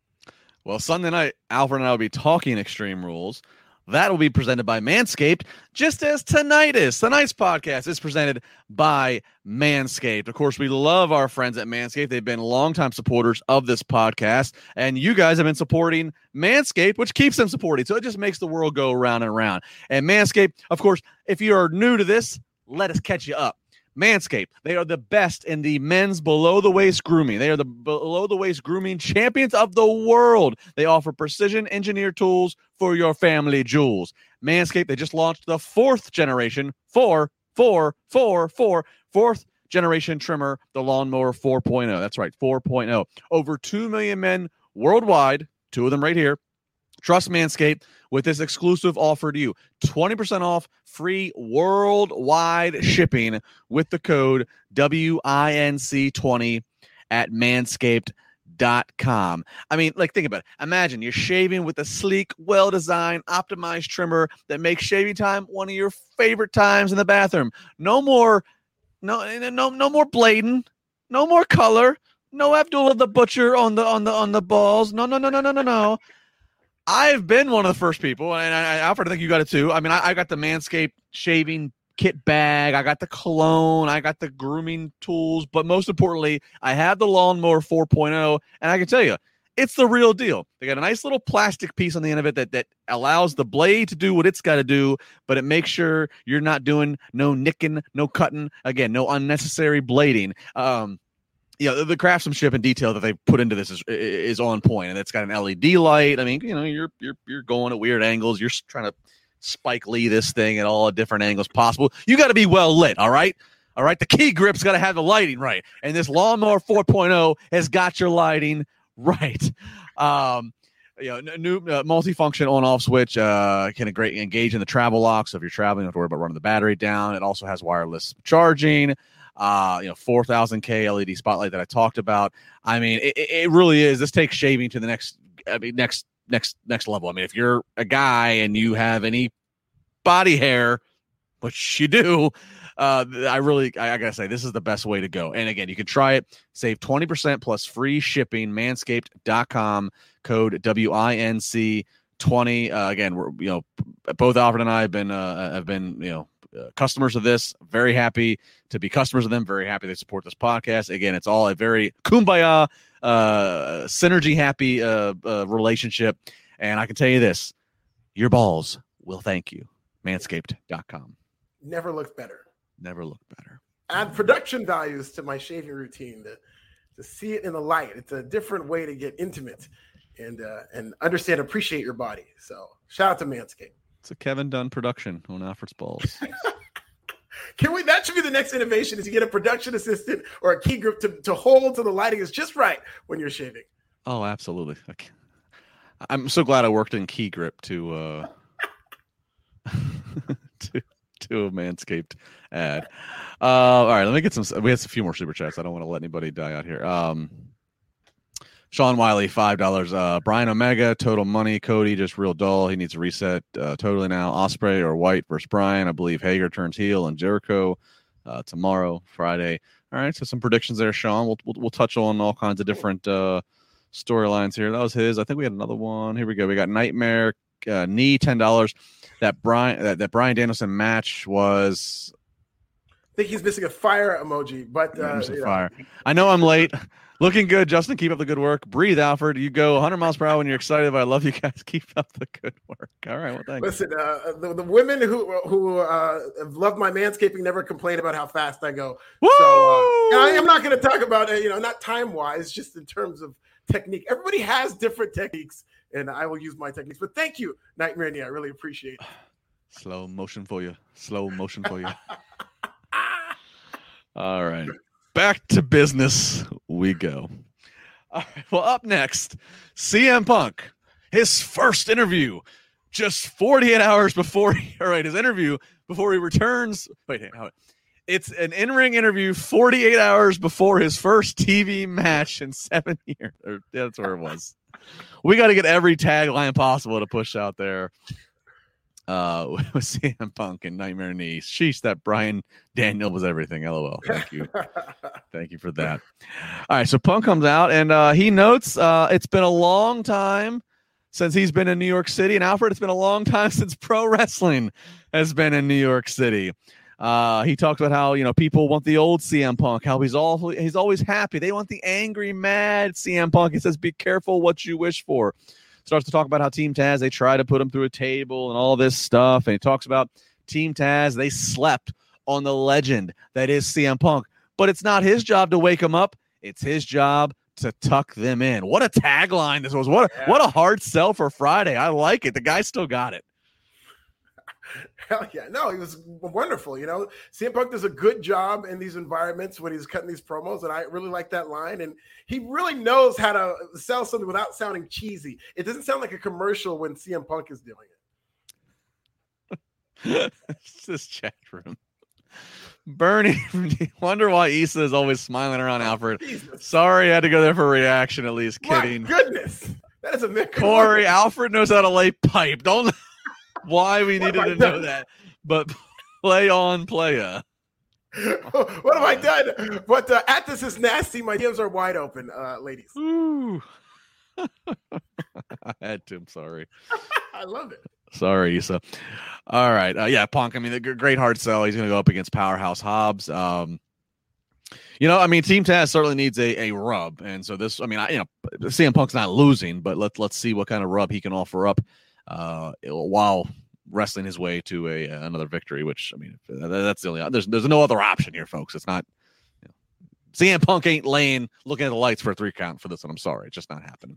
Well, Sunday night, Alfred and I will be talking Extreme Rules. That will be presented by Manscaped, just as is. Tonight's podcast is presented by Manscaped. Of course, we love our friends at Manscaped. They've been longtime supporters of this podcast, and you guys have been supporting Manscaped, which keeps them supporting. So it just makes the world go around and around. And Manscaped, of course, if you are new to this, let us catch you up. Manscaped, they are the best in the men's below the waist grooming. They are the below the waist grooming champions of the world. They offer precision engineered tools for your family jewels. Manscaped, they just launched the fourth generation, four, four, four, four, fourth generation trimmer, the Lawnmower 4.0. That's right, 4.0. Over 2 million men worldwide, two of them right here, trust Manscaped with this exclusive offer to you 20% off free worldwide shipping with the code WINC20 at manscaped.com. I mean, like, think about it. Imagine you're shaving with a sleek, well designed, optimized trimmer that makes shaving time one of your favorite times in the bathroom. No more, no, no, no more blading, no more color. No Abdullah the Butcher on the on the on the balls. No, no, no, no, no, no, no. I've been one of the first people, and I, Alfred, I think you got it too. I mean, I, I got the Manscaped shaving kit bag, I got the cologne, I got the grooming tools, but most importantly, I have the lawnmower 4.0, and I can tell you, it's the real deal. They got a nice little plastic piece on the end of it that that allows the blade to do what it's got to do, but it makes sure you're not doing no nicking, no cutting, again, no unnecessary blading. Um, you know, the craftsmanship and detail that they put into this is is on point, and it's got an LED light. I mean, you know, you're you're you're going at weird angles. You're trying to Spike Lee this thing at all different angles possible. You got to be well lit. All right. All right. The key grip's got to have the lighting right, and this lawnmower 4.0 has got your lighting right. Um, you know, new uh, multifunction on-off switch uh, can engage in the travel lock. So if you're traveling, you don't have to worry about running the battery down. It also has wireless charging uh, you know, 4000K LED spotlight that I talked about. I mean, it, it really is. This takes shaving to the next, I mean, next, next, next level. I mean, if you're a guy and you have any body hair, which you do, uh, I really, I, I, gotta say, this is the best way to go. And again, you can try it, save 20% plus free shipping, manscaped.com, code WINC 20. Uh, again, we're, you know, both Alfred and I have been, uh, have been, you know, uh, customers of this. Very happy to be customers of them. Very happy they support this podcast. Again, it's all a very kumbaya, uh, synergy happy uh, uh, relationship. And I can tell you this your balls will thank you. Manscaped.com. Never looked better. Never looked better. Add production values to my shaving routine to to see it in the light. It's a different way to get intimate and uh, and understand, appreciate your body. So shout out to Manscaped. It's a Kevin Dunn production on Alfred's balls. Can we? That should be the next innovation: is you get a production assistant or a key grip to, to hold to the lighting is just right when you're shaving. Oh, absolutely. I'm so glad I worked in key grip to uh to to a manscaped ad. Uh all right, let me get some we have a few more super chats. I don't want to let anybody die out here. Um Sean Wiley, five dollars. Uh, Bryan Omega, total money. Cody, just real dull. He needs a reset uh, totally now. Ospreay or White versus Bryan. I believe Hager turns heel and Jericho uh, tomorrow, Friday. All right, so some predictions there, Sean. We'll, we'll, we'll touch on all kinds of different uh, storylines here. That was his. I think we had another one. Here we go. We got Nightmare uh, knee ten dollars. That Bryan that, that Bryan Danielson match was. I think he's missing a fire emoji, but uh, fire. I know I'm late. Looking good, Justin. Keep up the good work. Breathe, Alfred. You go 100 miles per hour when you're excited. But I love you guys. Keep up the good work. All right. Well, thanks. Listen, uh, the, the women who who uh, love my manscaping never complain about how fast I go. Woo! So uh, I, am not going to talk about it. You know, not time wise, just in terms of technique. Everybody has different techniques, and I will use my techniques. But thank you, Nightmare. I really appreciate it. Slow motion for you. Slow motion for you. All right back to business we go. All right, well, up next, CM Punk, his first interview, just 48 hours before, all right, his interview before he returns. Wait, it's an in-ring interview 48 hours before his first TV match in seven years. Or, that's where it was. We got to get every tagline possible to push out there uh, with CM Punk and Nightmare Knee. Sheesh, that Bryan Daniel was everything. LOL. Thank you. Thank you for that. All right, so Punk comes out and uh, he notes uh, it's been a long time since he's been in New York City. And Alfred, it's been a long time since pro wrestling has been in New York City. Uh, he talks about how you know people want the old CM Punk, how he's all he's always happy. They want the angry, mad CM Punk. He says, "Be careful what you wish for." Starts to talk about how Team Taz they try to put him through a table and all this stuff, and he talks about Team Taz they slept on the legend that is CM Punk, but it's not his job to wake him up. It's his job to tuck them in. What a tagline this was! What a, yeah. what a hard sell for Friday. I like it. The guy still got it. Hell yeah. No, he was wonderful. You know, CM Punk does a good job in these environments when he's cutting these promos. And I really like that line. And he really knows how to sell something without sounding cheesy. It doesn't sound like a commercial when CM Punk is doing it. it's this chat room. Bernie, wonder why Issa is always smiling around Alfred. Jesus. Sorry, I had to go there for a reaction. At least kidding. My goodness, that is a Corey. Alfred knows how to lay pipe. Don't why we needed to know that. But play on playa. what have I done? But uh, at this is nasty. My DMs are wide open, uh, ladies. Ooh. I had to. I'm sorry. I love it. Sorry, Issa. All right. Uh, yeah, Punk. I mean, the great hard sell. He's going to go up against Powerhouse Hobbs. Um, you know, I mean, Team Taz certainly needs a, a rub, and so this. I mean, I, you know, CM Punk's not losing, but let's let's see what kind of rub he can offer up uh, while wrestling his way to a another victory. Which I mean, that's the only there's there's no other option here, folks. It's not. CM Punk ain't laying looking at the lights for a three count for this one. I'm sorry, it's just not happening.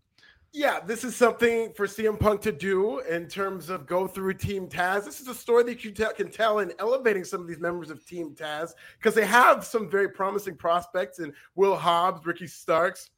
Yeah, this is something for CM Punk to do in terms of go through Team Taz. This is a story that you can tell in elevating some of these members of Team Taz because they have some very promising prospects in Will Hobbs, Ricky Starks,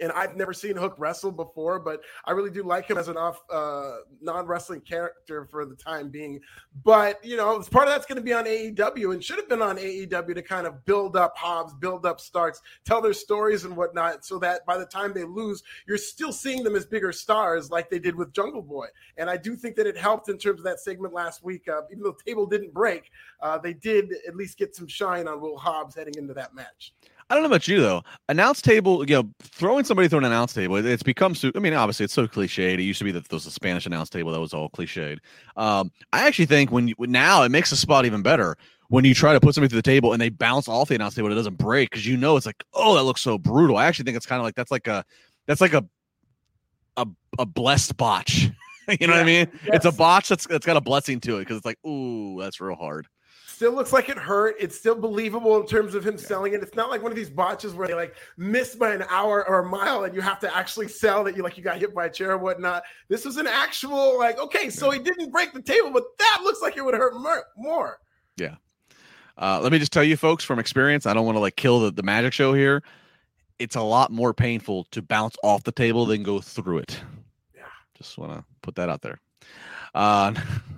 and I've never seen Hook wrestle before, but I really do like him as an off uh, non wrestling character for the time being. But you know, part of that's going to be on AEW and should have been on AEW to kind of build up Hobbs, build up Starks, tell their stories and whatnot, so that by the time they lose, you're still seeing them as bigger stars like they did with Jungle Boy. And I do think that it helped in terms of that segment last week. Uh, even though the table didn't break, uh, they did at least get some shine on Will Hobbs heading into that match. I don't know about you though. Announce table, you know, throwing somebody through an announce table, it's become. So, I mean, obviously, it's so cliched. It used to be that there was a Spanish announce table that was all cliched. Um, I actually think when you, now it makes the spot even better when you try to put somebody through the table and they bounce off the announce table, it doesn't break because you know it's like, oh, that looks so brutal. I actually think it's kind of like that's like a that's like a a, a blessed botch. you know yeah, what I mean? Yes. It's a botch that's that's got a blessing to it because it's like, ooh, that's real hard. Still looks like it hurt. It's still believable in terms of him yeah. selling it. It's not like one of these botches where they like miss by an hour or a mile and you have to actually sell that you like you got hit by a chair or whatnot. This was an actual like okay, so he didn't break the table, but that looks like it would hurt more. Yeah. Uh, let me just tell you, folks, from experience, I don't want to like kill the, the magic show here. It's a lot more painful to bounce off the table than go through it. Yeah. Just want to put that out there. Uh,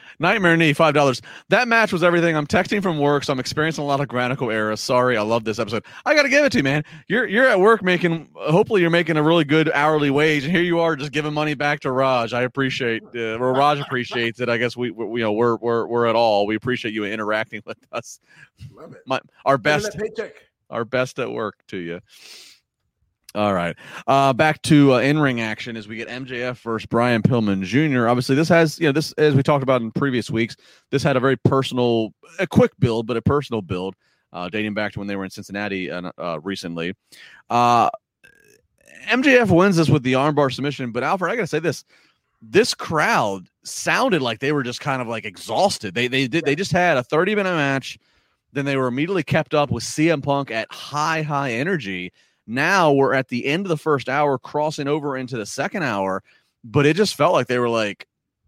Nightmare knee, five dollars. That match was everything. I'm texting from work, so I'm experiencing a lot of Granico era. Sorry, I love this episode. I got to give it to you, man. You're you're at work making. Hopefully, you're making a really good hourly wage, and here you are just giving money back to Raj. I appreciate. Uh, well, Raj appreciates it. I guess we, we you know we're we're we're at all. We appreciate you interacting with us. Love it. My, our best paycheck. Our best at work to you. All right. Uh, back to uh, in-ring action as we get MJF versus Brian Pillman Jr. Obviously, this has you know this as we talked about in previous weeks. This had a very personal, a quick build, but a personal build, uh, dating back to when they were in Cincinnati uh, uh, recently. Uh, MJF wins this with the armbar submission, but Alfred, I gotta say this: this crowd sounded like they were just kind of like exhausted. They they did they just had a 30 minute match, then they were immediately kept up with CM Punk at high high energy now we're at the end of the first hour, crossing over into the second hour, but it just felt like they were like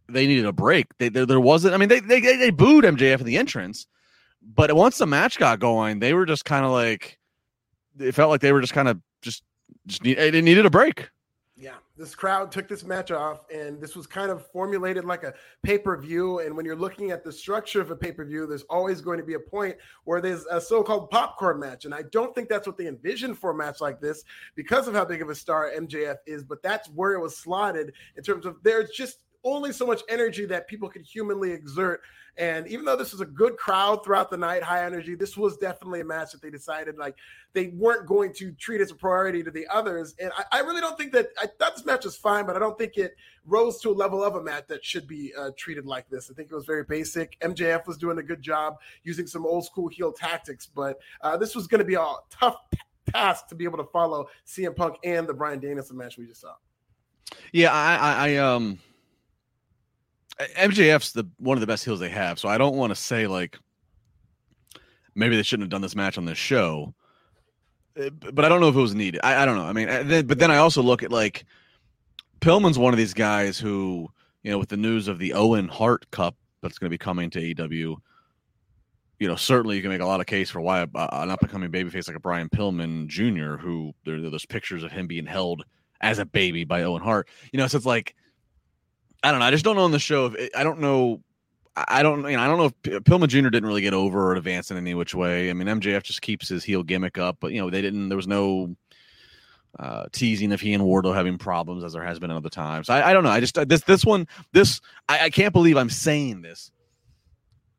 they needed a break. They, there, there wasn't. I mean, they, they they booed MJF in the entrance, but once the match got going, they were just kind of like it felt like they were just kind of just just need, they needed a break. This crowd took this match off, and this was kind of formulated like a pay per view. And when you're looking at the structure of a pay per view, there's always going to be a point where there's a so called popcorn match. And I don't think that's what they envisioned for a match like this because of how big of a star MJF is, but that's where it was slotted in terms of there's just only so much energy that people can humanly exert. And even though this was a good crowd throughout the night, high energy, this was definitely a match that they decided like they weren't going to treat as a priority to the others. And I, I really don't think that I thought this match was fine, but I don't think it rose to a level of a match that should be uh, treated like this. I think it was very basic. MJF was doing a good job using some old school heel tactics, but uh, this was going to be a tough task to be able to follow CM Punk and the Bryan Danielson match we just saw. Yeah, I, I, I um MJF's the one of the best heels they have, so I don't want to say like maybe they shouldn't have done this match on this show, eh, but I don't know if it was needed. I, I don't know. I mean, eh, but then I also look at like Pillman's one of these guys who you know with the news of the Owen Hart Cup that's going to be coming to AEW. You know, certainly you can make a lot of case for why an up and coming babyface like a Brian Pillman Jr., who there, are those pictures of him being held as a baby by Owen Hart. You know, so it's like I don't know. I just don't know on the show. If it, I don't know. I don't. You know, I don't know if Pillman Jr. didn't really get over or advance in any which way. I mean, MJF just keeps his heel gimmick up, but you know, they didn't. There was no uh, teasing of he and Wardlow having problems as there has been other times. I, I don't know. I just this this one this I, I can't believe I'm saying this,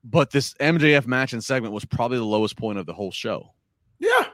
but this MJF match and segment was probably the lowest point of the whole show. Yeah,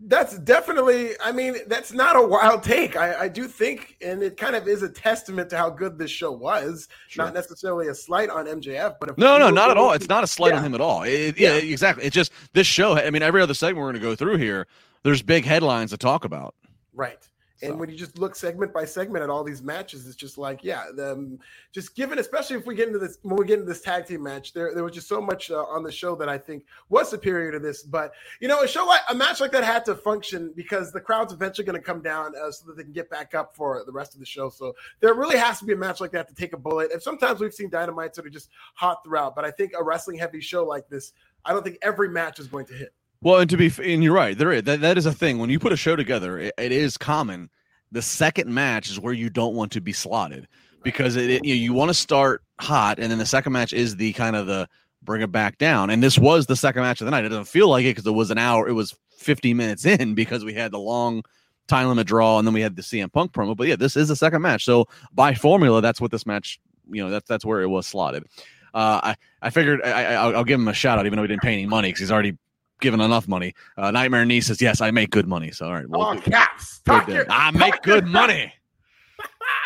that's definitely, I mean, that's not a wild take. I, I, do think, and it kind of is a testament to how good this show was. Sure. Not necessarily a slight on MJF, but no, no, not at all. It's not a slight yeah. on him at all. It, yeah. yeah, exactly. It's just this show. I mean, every other segment we're going to go through here, there's big headlines to talk about. Right. And so. when you just look segment by segment at all these matches, it's just like, yeah, them just given, especially if we get into this when we get into this tag team match, there there was just so much uh, on the show that I think was superior to this. But you know, a show like a match like that had to function because the crowd's eventually going to come down uh, so that they can get back up for the rest of the show. So there really has to be a match like that to take a bullet. And sometimes we've seen dynamites that are just hot throughout, but I think a wrestling heavy show like this, I don't think every match is going to hit. Well, and to be, and you're right, there is that, that is a thing. When you put a show together, it, it is common. The second match is where you don't want to be slotted because it, it you, know, you want to start hot, and then the second match is the kind of the bring it back down. And this was the second match of the night. It doesn't feel like it because it was an hour. It was 50 minutes in because we had the long time limit draw, and then we had the CM Punk promo. But yeah, this is the second match. So by formula, that's what this match. You know, that's that's where it was slotted. Uh, I I figured I, I will give him a shout out, even though he didn't pay any money because he's already given enough money. Uh, Nightmare Knee says, "Yes, I make good money." So all right, well, oh, caps. Your, I make good money.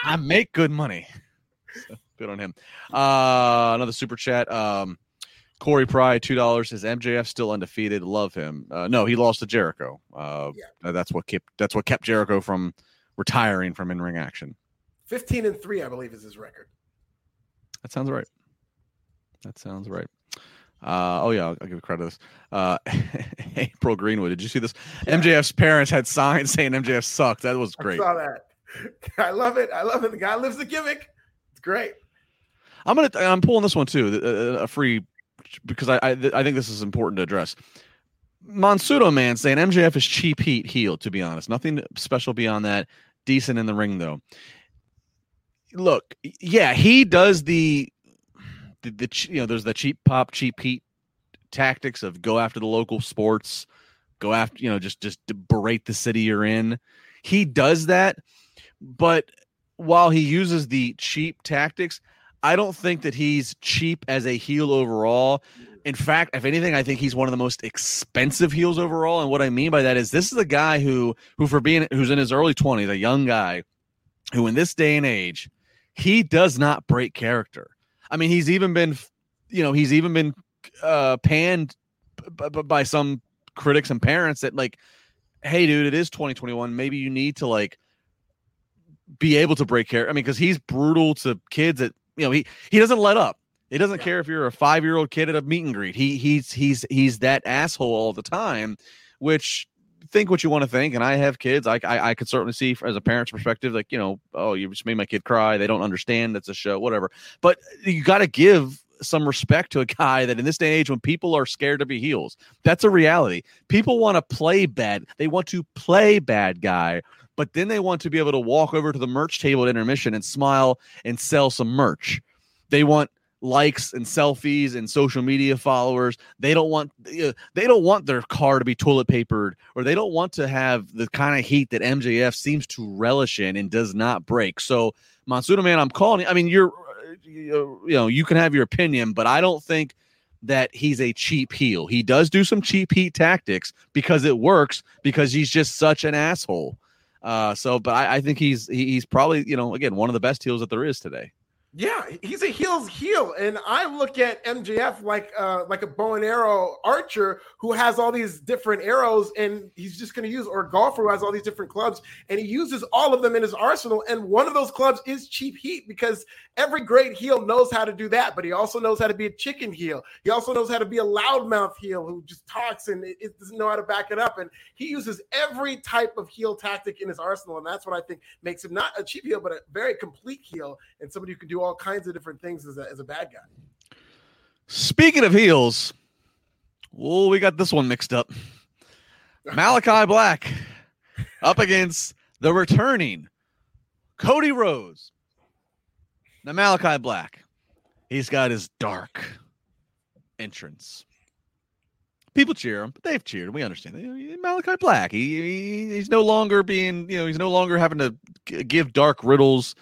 I make good money. So, good on him. Uh, another super chat. Um, Corey Pride, two dollars. Is MJF still undefeated? Love him. Uh, no, he lost to Jericho. Uh, yeah. That's what kept that's what kept Jericho from retiring from in ring action. Fifteen and three, I believe, is his record. That sounds right. That sounds right. Uh, oh yeah, I'll, I'll, give credit to this. Uh, April Greenwood, did you see this? Yeah. MJF's parents had signs saying MJF sucked. That was great. I saw that. I love it. I love it. The guy lives the gimmick. It's great. I'm gonna. I'm pulling this one too. A, a free because I, I, I think this is important to address. Monsudo man saying MJF is cheap heat heel. To be honest, nothing special beyond that. Decent in the ring though. Look, yeah, he does the the, the you know there's the cheap pop, cheap heat tactics of go after the local sports, go after you know just just berate the city you're in. He does that, but while he uses the cheap tactics, I don't think that he's cheap as a heel overall. In fact, if anything, I think he's one of the most expensive heels overall. And what I mean by that is this is a guy who who for being who's in his early 20s, a young guy who in this day and age, he does not break character. I mean, he's even been you know, he's even been uh panned b- b- by some critics and parents that like hey dude, it is 2021, maybe you need to like be able to break character. I mean, because he's brutal to kids that you know, he he doesn't let up. He doesn't yeah. care if you're a five year old kid at a meet and greet. He he's he's he's that asshole all the time, which think what you want to think. And I have kids. I, I, I could certainly see as a parent's perspective, like, you know, oh, you just made my kid cry. They don't understand. That's a show, whatever. But you got to give some respect to a guy that in this day and age, when people are scared to be heels, that's a reality. People want to play bad. They want to play bad guy but then they want to be able to walk over to the merch table at intermission and smile and sell some merch. They want likes and selfies and social media followers. They don't want they don't want their car to be toilet papered or they don't want to have the kind of heat that MJF seems to relish in and does not break. So Monsudo man, I'm calling. I mean, you're you know you can have your opinion, but I don't think that he's a cheap heel. He does do some cheap heat tactics because it works because he's just such an asshole. Uh, so, but I, I think he's he's probably you know again one of the best heels that there is today. Yeah, he's a heel's heel, and I look at MJF like uh, like a bow and arrow archer who has all these different arrows, and he's just going to use or golfer who has all these different clubs, and he uses all of them in his arsenal. And one of those clubs is cheap heat because every great heel knows how to do that, but he also knows how to be a chicken heel. He also knows how to be a loudmouth heel who just talks and it, it doesn't know how to back it up. And he uses every type of heel tactic in his arsenal, and that's what I think makes him not a cheap heel, but a very complete heel and somebody who can do all kinds of different things as a, as a bad guy. Speaking of heels, well, we got this one mixed up. Malachi Black up against the returning Cody Rhodes. Now, Malachi Black, he's got his dark entrance. People cheer him, but they've cheered. We understand. Malachi Black, he, he, he's no longer being, you know, he's no longer having to give dark riddles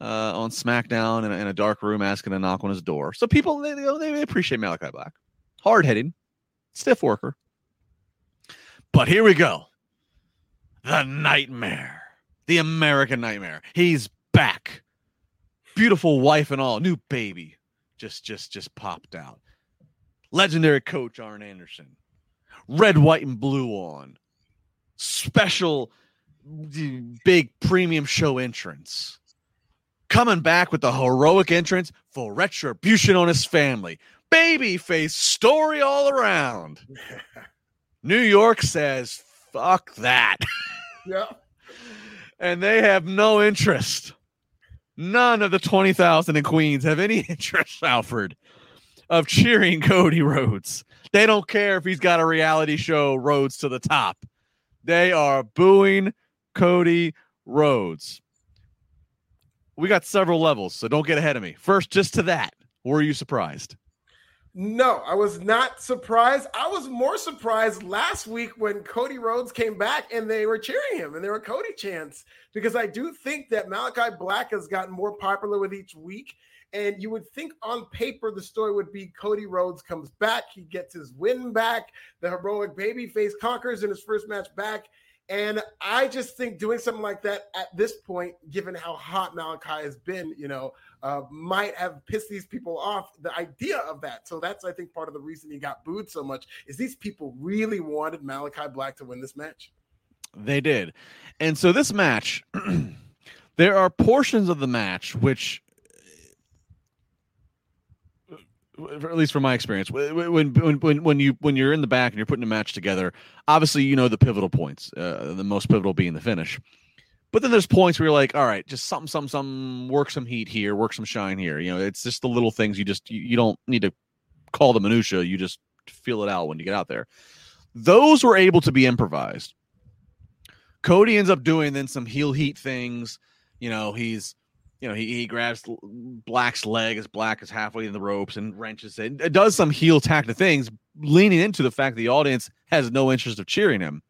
uh, on SmackDown in a, in a, dark room asking to knock on his door. So people they, they appreciate Malachi Black, hard hitting, stiff worker. But here we go, the Nightmare, the American Nightmare. He's back, beautiful wife and all, new baby, just just just popped out. Legendary coach Arn Anderson, red, white, and blue on, special big premium show entrance coming back with a heroic entrance for retribution on his family. Babyface story all around. New York says, fuck that. Yeah. and they have no interest. None of the 20,000 in Queens have any interest, Alfred, of cheering Cody Rhodes. They don't care if he's got a reality show, Rhodes to the top. They are booing Cody Rhodes we got several levels, so don't get ahead of me. First, just to that, were you surprised? No, I was not surprised. I was more surprised last week when Cody Rhodes came back and they were cheering him and there were Cody chants because I do think that Malachi Black has gotten more popular with each week. And you would think on paper the story would be Cody Rhodes comes back, he gets his win back, the heroic babyface conquers in his first match back, and I just think doing something like that at this point, given how hot Malachi has been, you know, uh, might have pissed these people off. The idea of that. So that's I think part of the reason he got booed so much is these people really wanted Malachi Black to win this match. They did, and so this match, there are portions of the match which at least from my experience, when when when you when you're in the back and you're putting a match together, obviously you know the pivotal points. Uh, the most pivotal being the finish. But then there's points where you're like, all right, just something, some, some, work some heat here, work some shine here. You know, it's just the little things you just you, you don't need to call the minutia. You just feel it out when you get out there. Those were able to be improvised. Cody ends up doing then some heel heat things. You know, he's you know, he, he grabs Black's leg as Black is halfway in the ropes and wrenches it. It does some heel tactic things, leaning into the fact the audience has no interest of cheering him.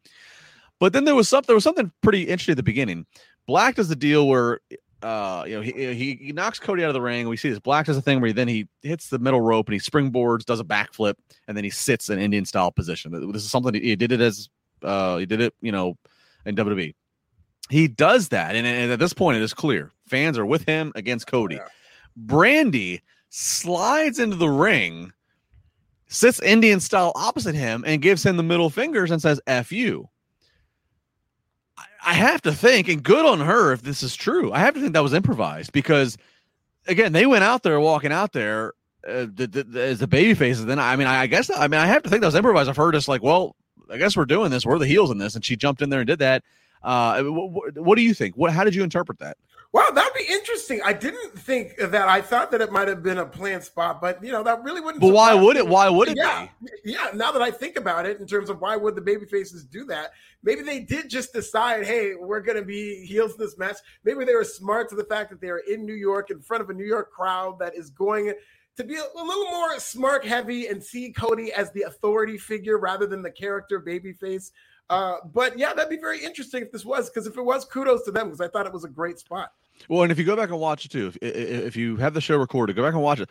But then there was something there was something pretty interesting at the beginning. Black does the deal where uh you know he, he, he knocks Cody out of the ring. We see this Black does a thing where he then he hits the middle rope and he springboards, does a backflip, and then he sits in Indian style position. This is something he did it as uh he did it, you know, in WWE he does that, and, and, at this point, it is clear fans are with him against Cody. Yeah. Brandi slides into the ring, sits Indian style opposite him, and gives him the middle fingers and says "F you." I, have to think, and good on her if this is true. I have to think that was improvised because, again, they went out there walking out there uh, the, the, as the baby faces. Then I mean, I, I guess I mean I have to think that was improvised. I've heard just like, well, I guess we're doing this. We're the heels in this, and she jumped in there and did that. Uh, what, what, do you think? What? How did you interpret that? Well, that'd be interesting. I didn't think that. I thought that it might have been a planned spot, but you know that really wouldn't. But why would it? Why would it yeah, be? Yeah. Now that I think about it, in terms of why would the baby faces do that? Maybe they did just decide, hey, we're going to be heels in this match. Maybe they were smart to the fact that they are in New York in front of a New York crowd that is going to be a, little more smirk heavy and see Cody as the authority figure rather than the character babyface. Uh, but yeah, that'd be very interesting if this was because if it was, kudos to them because I thought it was a great spot. Well, and if you go back and watch it too, if, if you have the show recorded, go back and watch it.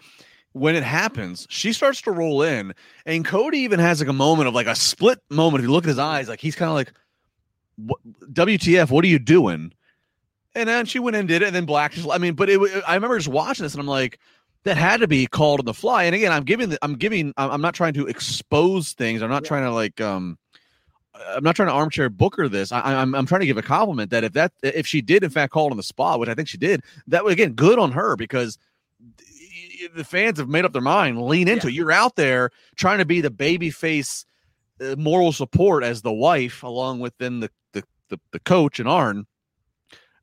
When it happens, she starts to roll in, and Cody even has like a moment of like a split moment. If you look at his eyes, like he's kind of like, what, "WTF? What are you doing?" And then she went and did it, and then Black just. I mean, but it. I remember just watching this, and I'm like, that had to be called on the fly. And again, I'm giving. The, I'm giving. I'm not trying to expose things. I'm not yeah. trying to like um I'm not trying to armchair booker this. I, am I'm, I'm trying to give a compliment that if that if she did in fact call on the spot, which I think she did, that would again good on her because the fans have made up their mind. Lean into yeah. it. You're out there trying to be the baby face uh, moral support as the wife, along with then the the the, the coach and Arn.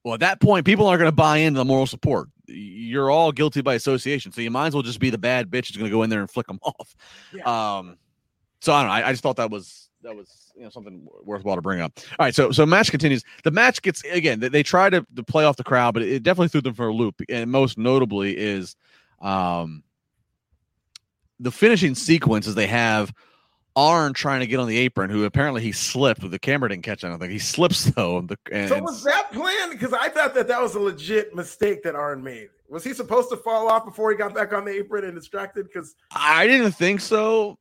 Well, at that point, people aren't going to buy into the moral support. You're all guilty by association, so you might as well just be the bad bitch who's going to go in there and flick them off. Yeah. Um, so I don't know. I, I just thought that was that was you know something worthwhile to bring up. All right, so so match continues. The match gets again. They, they try to, to play off the crowd, but it definitely threw them for a loop. And most notably is um the finishing sequences they have. Arn trying to get on the apron, who apparently he slipped. The camera didn't catch anything. He slips though. And The, and, so was that planned? Because I thought that that was a legit mistake that Arn made. Was he supposed to fall off before he got back on the apron and distracted? Because I didn't think so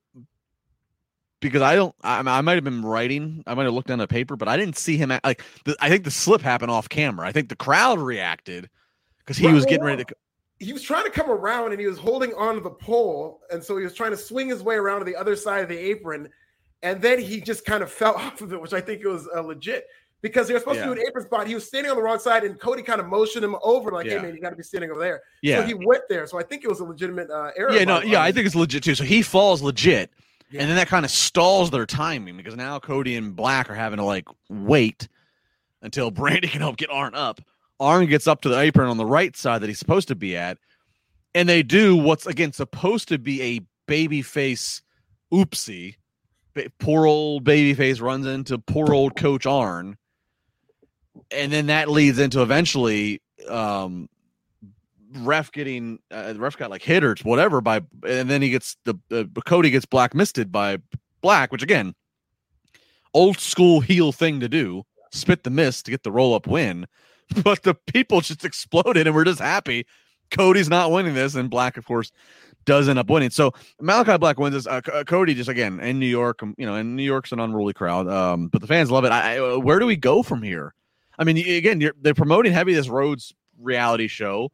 because I don't. I, I might have been writing. I might have looked down the paper, but I didn't see him. At, like the, I think the slip happened off camera. I think the crowd reacted because he was getting ready to. He was trying to come around and he was holding on to the pole, and so he was trying to swing his way around to the other side of the apron, and then he just kind of fell off of it, which I think it was uh, legit because they were supposed yeah. to do an apron spot. He was standing on the wrong side, and Cody kind of motioned him over, like, yeah. "Hey man, you got to be standing over there." Yeah. So he went there. So I think it was a legitimate uh, error. Yeah, no, yeah, I think it's legit too. So he falls legit, yeah. And then that kind of stalls their timing because now Cody and Black are having to like wait until Brandi can help get Arn up. Arn gets up to the apron on the right side that he's supposed to be at. And they do what's again supposed to be a baby face oopsie. Poor old baby face runs into poor old coach Arn. And then that leads into eventually um, ref getting uh, the ref got like hit or whatever by and then he gets the uh, Cody gets black misted by black which again old school heel thing to do spit the mist to get the roll up win but the people just exploded and we're just happy Cody's not winning this and black of course does end up winning. So Malachi Black wins this uh, uh, Cody just again in New York um, you know and New York's an unruly crowd um but the fans love it. I, I where do we go from here? I mean again they're promoting heavy this Rhodes reality show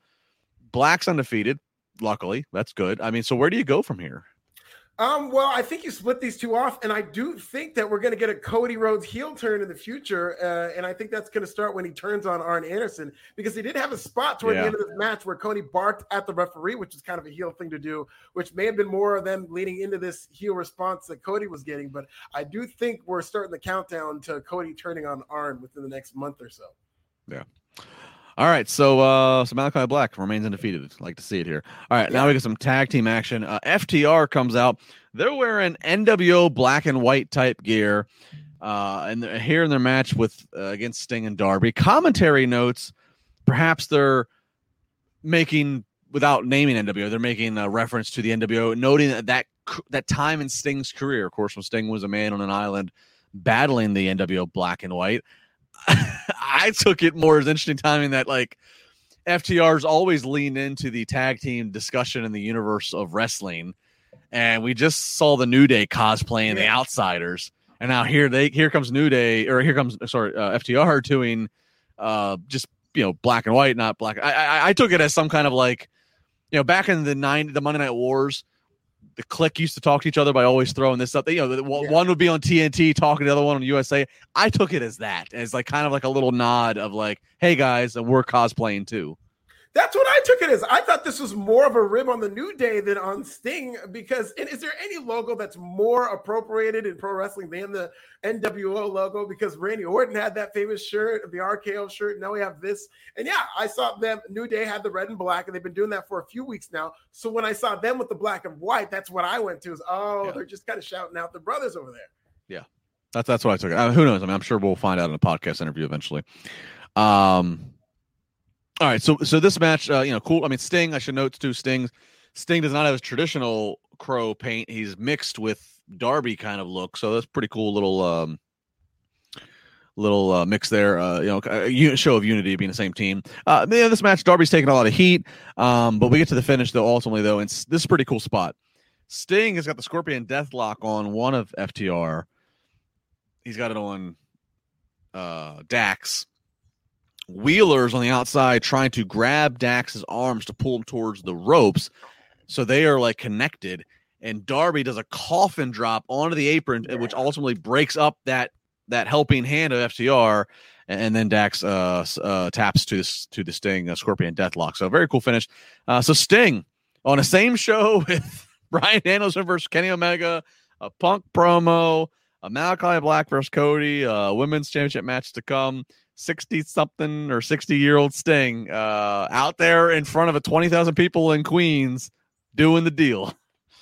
Black's undefeated. Luckily, that's good. I mean, so where do you go from here? Um, well, I think you split these two off, and I do think that we're going to get a Cody Rhodes heel turn in the future, uh, and I think that's going to start when he turns on Arn Anderson because he did have a spot toward yeah. the end of this match where Cody barked at the referee, which is kind of a heel thing to do, which may have been more of them leading into this heel response that Cody was getting. But I do think we're starting the countdown to Cody turning on Arn within the next month or so. Yeah. All right, so uh, so Malachi Black remains undefeated. Like to see it here. All right, now we get some tag team action. Uh, FTR comes out. They're wearing NWO black and white type gear, uh, and here in their match with uh, against Sting and Darby. Commentary notes, perhaps they're making without naming NWO, they're making a reference to the NWO, noting that that, that time in Sting's career, of course, when Sting was a man on an island battling the NWO black and white. I took it more as interesting timing that like FTR's always leaned into the tag team discussion in the universe of wrestling, and we just saw the New Day cosplaying yeah. the Outsiders, and now here they here comes New Day or here comes sorry uh, FTR doing uh just you know black and white, not black. I, I I took it as some kind of like you know back in the nine the Monday Night Wars the Kliq used to talk to each other by always throwing this up. You know, the, yeah. one would be on TNT talking to the other one on USA. I took it as that, as like kind of like a little nod of like, "Hey guys, and we're cosplaying too." That's what I took it as. I thought this was more of a rib on the New Day than on Sting because and is there any logo that's more appropriated in pro wrestling than the NWO logo? Because Randy Orton had that famous shirt, the RKO shirt. Now we have this. And yeah, I saw them. New Day had the red and black, and they've been doing that for a few weeks now. So when I saw them with the black and white, that's what I went to is, oh, yeah. they're just kind of shouting out the brothers over there. Yeah. That's that's what I took. Uh, who knows? I mean, I'm sure we'll find out in a podcast interview eventually. Um, all right, so so this match, uh, you know, cool. I mean, Sting. I should note too. Sting, Sting does not have his traditional crow paint. He's mixed with Darby kind of look, so that's pretty cool. Little um, little uh, mix there. Uh, you know, a show of unity being the same team. Uh, yeah, this match, Darby's taking a lot of heat. Um, but we get to the finish though. Ultimately, though, and this is pretty cool spot. Sting has got the Scorpion Deathlock on one of FTR. He's got it on uh Dax Wheeler's on the outside trying to grab Dax's arms to pull him towards the ropes. So they are like connected. And Darby does a coffin drop onto the apron, which ultimately breaks up that that helping hand of FTR. And then Dax uh, uh, taps to this to the Sting uh, Scorpion Deathlock. So very cool finish. Uh, so Sting on the same show with Bryan Danielson versus Kenny Omega, a Punk promo, a Malachi Black versus Cody, a women's championship match to come. 60 something or 60 year old Sting uh, out there in front of a 20,000 people in Queens doing the deal.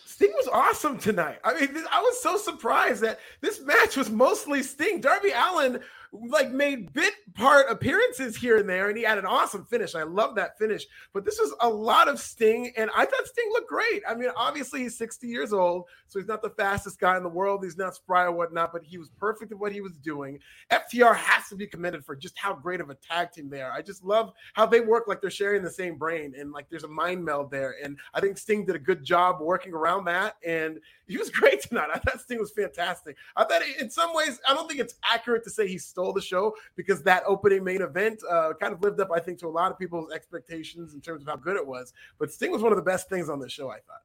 Sting was awesome tonight. I mean, I was so surprised that this match was mostly Sting. Darby Allin like made bit part appearances here and there, and he had an awesome finish. I love that finish. But this was a lot of Sting, and I thought Sting looked great. I mean, obviously he's 60 years old, so he's not the fastest guy in the world. He's not spry or whatnot, but he was perfect at what he was doing. FTR has to be commended for just how great of a tag team they are. I just love how they work like they're sharing the same brain, and like there's a mind meld there. And I think Sting did a good job working around that, and he was great tonight. I thought Sting was fantastic. I thought in some ways, I don't think it's accurate to say he stole the show because that opening main event uh, kind of lived up, I think, to a lot of people's expectations in terms of how good it was. But Sting was one of the best things on the show, I thought.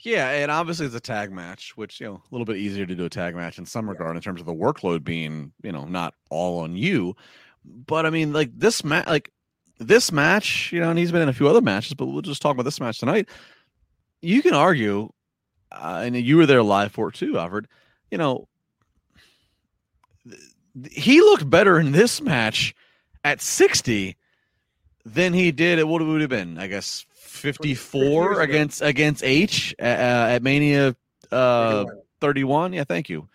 Yeah, and obviously it's a tag match, which you know a little bit easier to do a tag match in some regard in terms of the workload being you know not all on you. But I mean, like this match, like this match, you know, and he's been in a few other matches, but we'll just talk about this match tonight. You can argue uh, and you were there live for it too, Alfred. You know, he looked better in this match at 60 than he did at what would have been, I guess, 54 against against H uh, at Mania uh, 31. Yeah, thank you.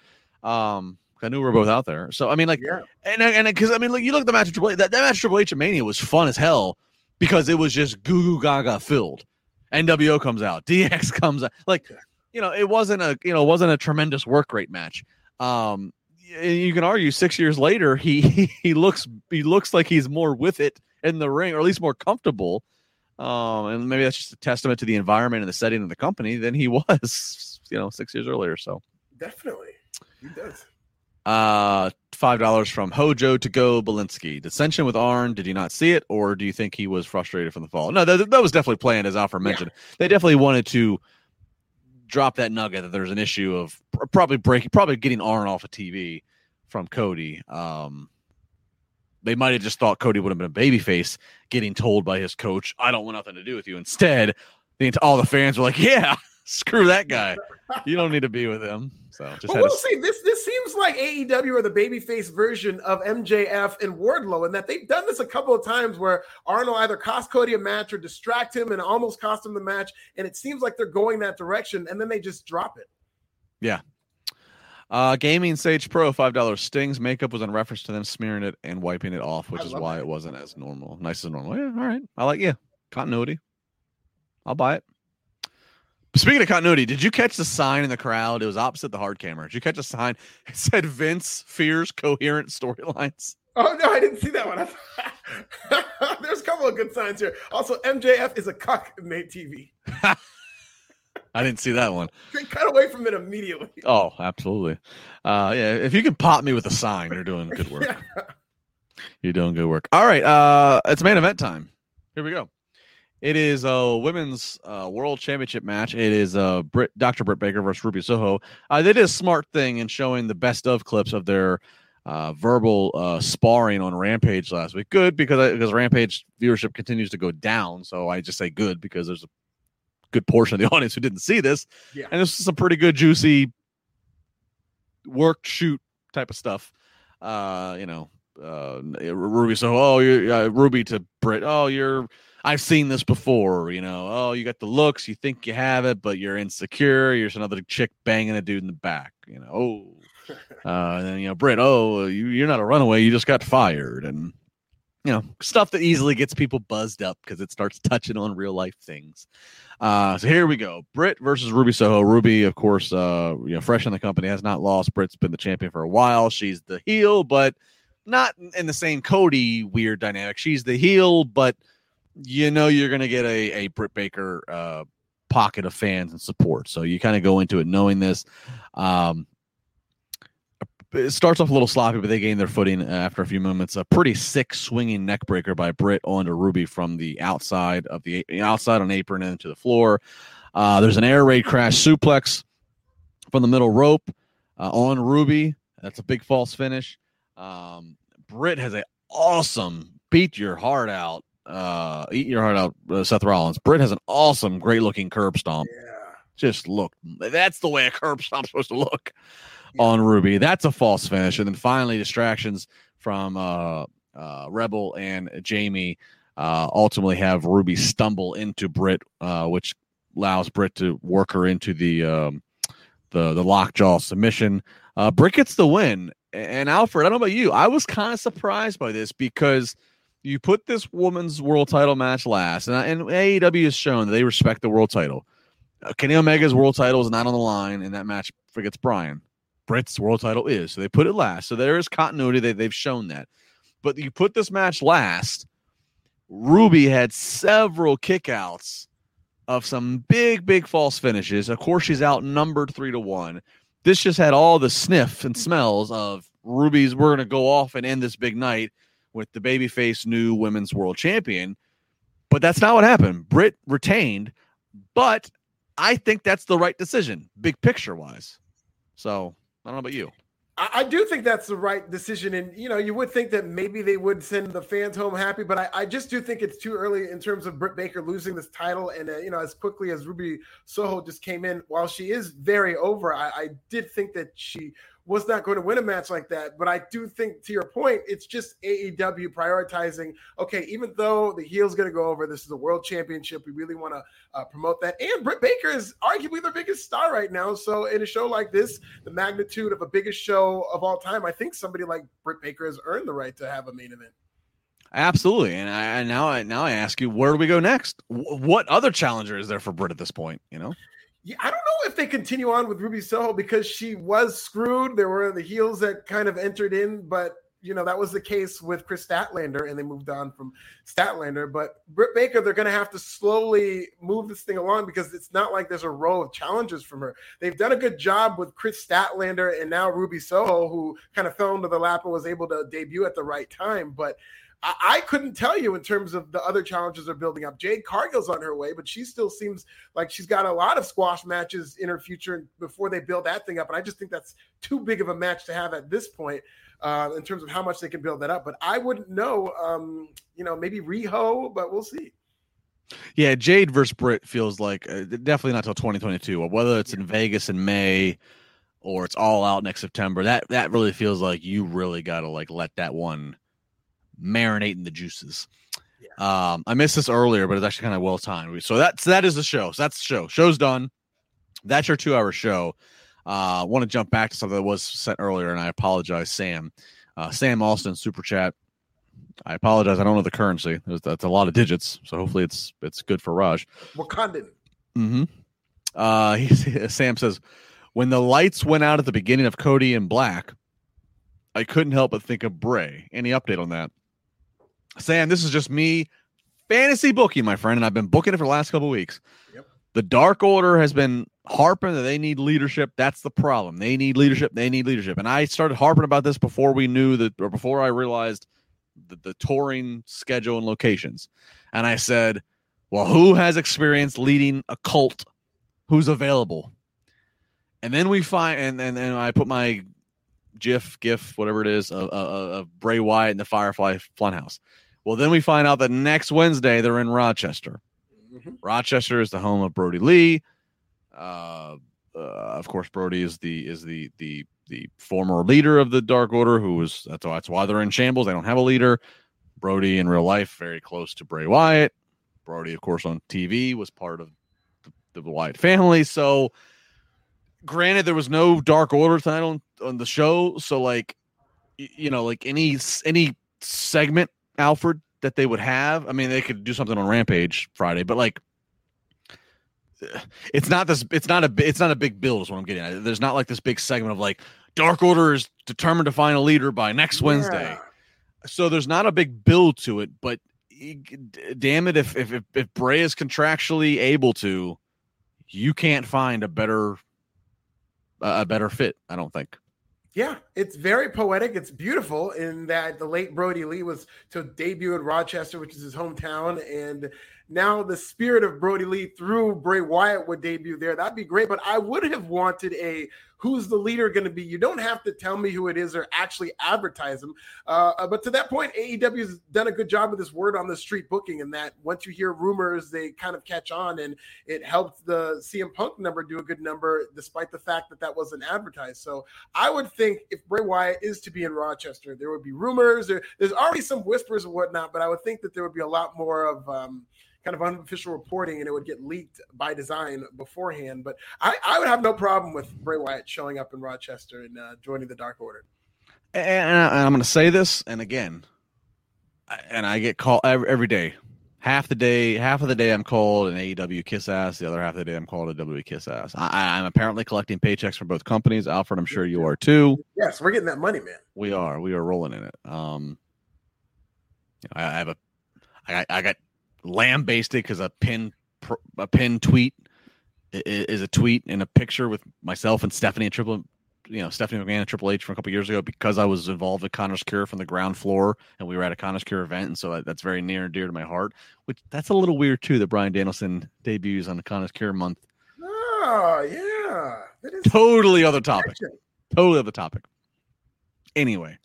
Um, I knew we were both out there. So I mean, like, yeah. and and because I mean, look, you look at the match Triple H. That, that match Triple H at Mania was fun as hell because it was just goo goo gaga filled. NWO comes out, DX comes out, like you know, it wasn't a you know, wasn't a tremendous work rate match. Um, you can argue six years later, he he looks he looks like he's more with it in the ring, or at least more comfortable. Um, and maybe that's just a testament to the environment and the setting of the company than he was, you know, six years earlier. So definitely, he does. Uh, five dollars from Hojo to go Belinsky. Dissension with Arn. Did you not see it, or do you think he was frustrated from the fall? No, that, that was definitely planned, as Alfred mentioned. Yeah. They definitely wanted to drop that nugget that there's an issue of probably breaking, probably getting Arn off of TV from Cody. Um, they might have just thought Cody would have been a babyface, getting told by his coach, "I don't want nothing to do with you." Instead, the all the fans were like, "Yeah, screw that guy. You don't need to be with him." So just we'll see. This this seems like AEW or the babyface version of MJF and Wardlow, and that they've done this a couple of times where Arnold either cost Cody a match or distract him and almost cost him the match, and it seems like they're going that direction, and then they just drop it. Yeah. Uh, Gaming Sage Pro, five dollars. Stings makeup was in reference to them smearing it and wiping it off, which I is why that. it wasn't as normal, nice as normal. Yeah, all right. I like yeah, continuity. I'll buy it. Speaking of continuity, did you catch the sign in the crowd? It was opposite the hard camera. Did you catch a sign? It said Vince fears coherent storylines. Oh no, I didn't see that one. There's a couple of good signs here. Also, MJF is a cuck in Nate TV. I didn't see that one. Cut away from it immediately. Oh, absolutely. Uh, yeah, if you could pop me with a sign, you're doing good work. yeah. You're doing good work. All right, uh, it's main event time. Here we go. It is a women's uh, world championship match. It is uh, Brit, Dr. Britt Baker versus Ruby Soho. Uh, they did a smart thing in showing the best of clips of their uh, verbal uh, sparring on Rampage last week. Good because because Rampage viewership continues to go down. So I just say good because there's a good portion of the audience who didn't see this. Yeah. And this is some pretty good, juicy work shoot type of stuff. Uh, you know, uh, Ruby. So, oh, you're uh, Ruby to Britt. Oh, you're I've seen this before, you know. Oh, you got the looks, you think you have it, but you're insecure. You're just another chick banging a dude in the back, you know. Oh, uh, and then you know, Britt. Oh, you, you're not a runaway. You just got fired, and you know, stuff that easily gets people buzzed up because it starts touching on real life things. Uh, so here we go. Britt versus Ruby Soho. Ruby, of course, uh, you know, fresh in the company, has not lost. Britt's been the champion for a while. She's the heel, but not in the same Cody weird dynamic. She's the heel, but you know you're going to get a, a Britt Baker uh, pocket of fans and support. So you kind of go into it knowing this. Um, it starts off a little sloppy, but they gain their footing after a few moments. A pretty sick swinging neck breaker by Britt onto Ruby from the outside of the outside on apron into the floor. Uh, there's an air raid crash suplex from the middle rope uh, on Ruby. That's a big false finish. Um, Britt has a awesome beat your heart out uh, eat your heart out, uh, Seth Rollins. Britt has an awesome, great looking curb stomp. Yeah. Just look. That's the way a curb stomp's supposed to look yeah. on Ruby. That's a false finish. And then finally, distractions from uh, uh, Rebel and Jamie uh, ultimately have Ruby stumble into Britt, uh, which allows Britt to work her into the um, the the lockjaw submission. Uh, Britt gets the win. And Alfred, I don't know about you. I was kind of surprised by this because – you put this woman's world title match last, and, and AEW has shown that they respect the world title. Uh, Kenny Omega's world title is not on the line in that match Forgets Bryan. Britt's world title is, so they put it last. So there is continuity. They, they've shown that. But you put this match last. Ruby had several kickouts of some big, big false finishes. Of course, she's outnumbered three to one. This just had all the sniff and smells of Ruby's. We're going to go off and end this big night with the babyface new women's world champion. But that's not what happened. Britt retained, but I think that's the right decision, big picture wise. So I don't know about you. I, do think that's the right decision. And, you know, you would think that maybe they would send the fans home happy, but I, I just do think it's too early in terms of Britt Baker losing this title. And, uh, you know, as quickly as Ruby Soho just came in, while she is very over, I, I did think that she was not going to win a match like that. But I do think, to your point, it's just AEW prioritizing. Okay, even though the heel's going to go over, this is a world championship. We really want to uh, promote that. And Britt Baker is arguably their biggest star right now. So in a show like this, the magnitude of a biggest show of all time, I think somebody like Britt Baker has earned the right to have a main event. Absolutely, and I now I now I ask you, where do we go next? What other challenger is there for Britt at this point? You know, yeah, I don't know if they continue on with Ruby Soho because she was screwed. There were the heels that kind of entered in, but you know that was the case with Kris Statlander, and they moved on from Statlander. But Britt Baker, they're going to have to slowly move this thing along because it's not like there's a row of challenges from her. They've done a good job with Kris Statlander and now Ruby Soho, who kind of fell into the lap and was able to debut at the right time. But I, I couldn't tell you in terms of the other challenges are building up. Jade Cargill's on her way, but she still seems like she's got a lot of squash matches in her future before they build that thing up. And I just think that's too big of a match to have at this point. Uh, in terms of how much they can build that up, but I wouldn't know. Um, you know, maybe Riho, but we'll see. Yeah, Jade versus Britt feels like uh, definitely not till 2022. Whether it's in Vegas in May or it's all out next September, that that really feels like you really got to like let that one marinating the juices. Yeah. Um, I missed this earlier, but it's actually kind of well timed. So that's that is the show. So that's the show. Show's done. That's your two hour show. Uh, I want to jump back to something that was sent earlier, and I apologize, Sam. Uh, Sam Austin super chat. I apologize. I don't know the currency. That's a lot of digits, so hopefully it's it's good for Raj. Wakandan. Mm-hmm. Uh, he, Sam says, when the lights went out at the beginning of Cody and Black, I couldn't help but think of Bray. Any update on that? Sam, this is just me fantasy booking, my friend, and I've been booking it for the last couple weeks. Yep. The Dark Order has been harping that they need leadership. That's the problem. They need leadership. They need leadership. And I started harping about this before we knew that, or before I realized the, the touring schedule and locations. And I said, well, who has experience leading a cult? Who's available? And then we find, and and, and I put my GIF, GIF, whatever it is, of, of, of Bray Wyatt in the Firefly Funhouse. Well, then we find out that next Wednesday they're in Rochester. Mm-hmm. Rochester is the home of Brodie Lee. Uh, uh, of course, Brodie is the is the the the former leader of the Dark Order, who was that's why, that's why they're in shambles. They don't have a leader. Brodie in real life very close to Bray Wyatt. Brodie, of course, on TV was part of the, the Wyatt family. So, granted, there was no Dark Order title on, on the show, so like, you know, like any any segment Alfred that they would have. I mean, they could do something on Rampage Friday, but like it's not this it's not a it's not a big build is what I'm getting at. There's not like this big segment of like Dark Order is determined to find a leader by next yeah. Wednesday. So there's not a big build to it, but damn it if if if, if Bray is contractually able to, you can't find a better a better fit, I don't think. Yeah, it's very poetic. It's beautiful in that the late Brodie Lee was to debut in Rochester, which is his hometown, and now the spirit of Brodie Lee through Bray Wyatt would debut there. That'd be great. But I would have wanted a who's the leader going to be. You don't have to tell me who it is or actually advertise them. Uh, uh but to that point, AEW has done a good job with this word on the street booking, and that once you hear rumors, they kind of catch on, and it helped the CM Punk number do a good number, despite the fact that that wasn't advertised. So I would think if Bray Wyatt is to be in Rochester, there would be rumors. There, there's already some whispers and whatnot, but I would think that there would be a lot more of um, kind of unofficial reporting and it would get leaked by design beforehand. But I, I would have no problem with Bray Wyatt showing up in Rochester and uh, joining the Dark Order. And, I'm going to say this, and again, and I get called every, every day. Half the day, half of the day, I'm called an AEW kiss ass. The other half of the day, I'm called a WWE kiss ass. I, am apparently collecting paychecks from both companies. Alfred, I'm sure you are too. Yes, we're getting that money, man. We are. We are rolling in it. Um, I, I have a, I, I got lambasted because a pin a pin tweet is a tweet and a picture with myself and Stephanie and Triple, you know, Stephanie McMahon and Triple H from a couple years ago because I was involved with Connor's Cure from the ground floor and we were at a Connor's Cure event, and so that's very near and dear to my heart. Which that's a little weird too that Bryan Danielson debuts on the Connor's Cure month. Oh yeah, that is totally other topic. Totally other topic. Anyway,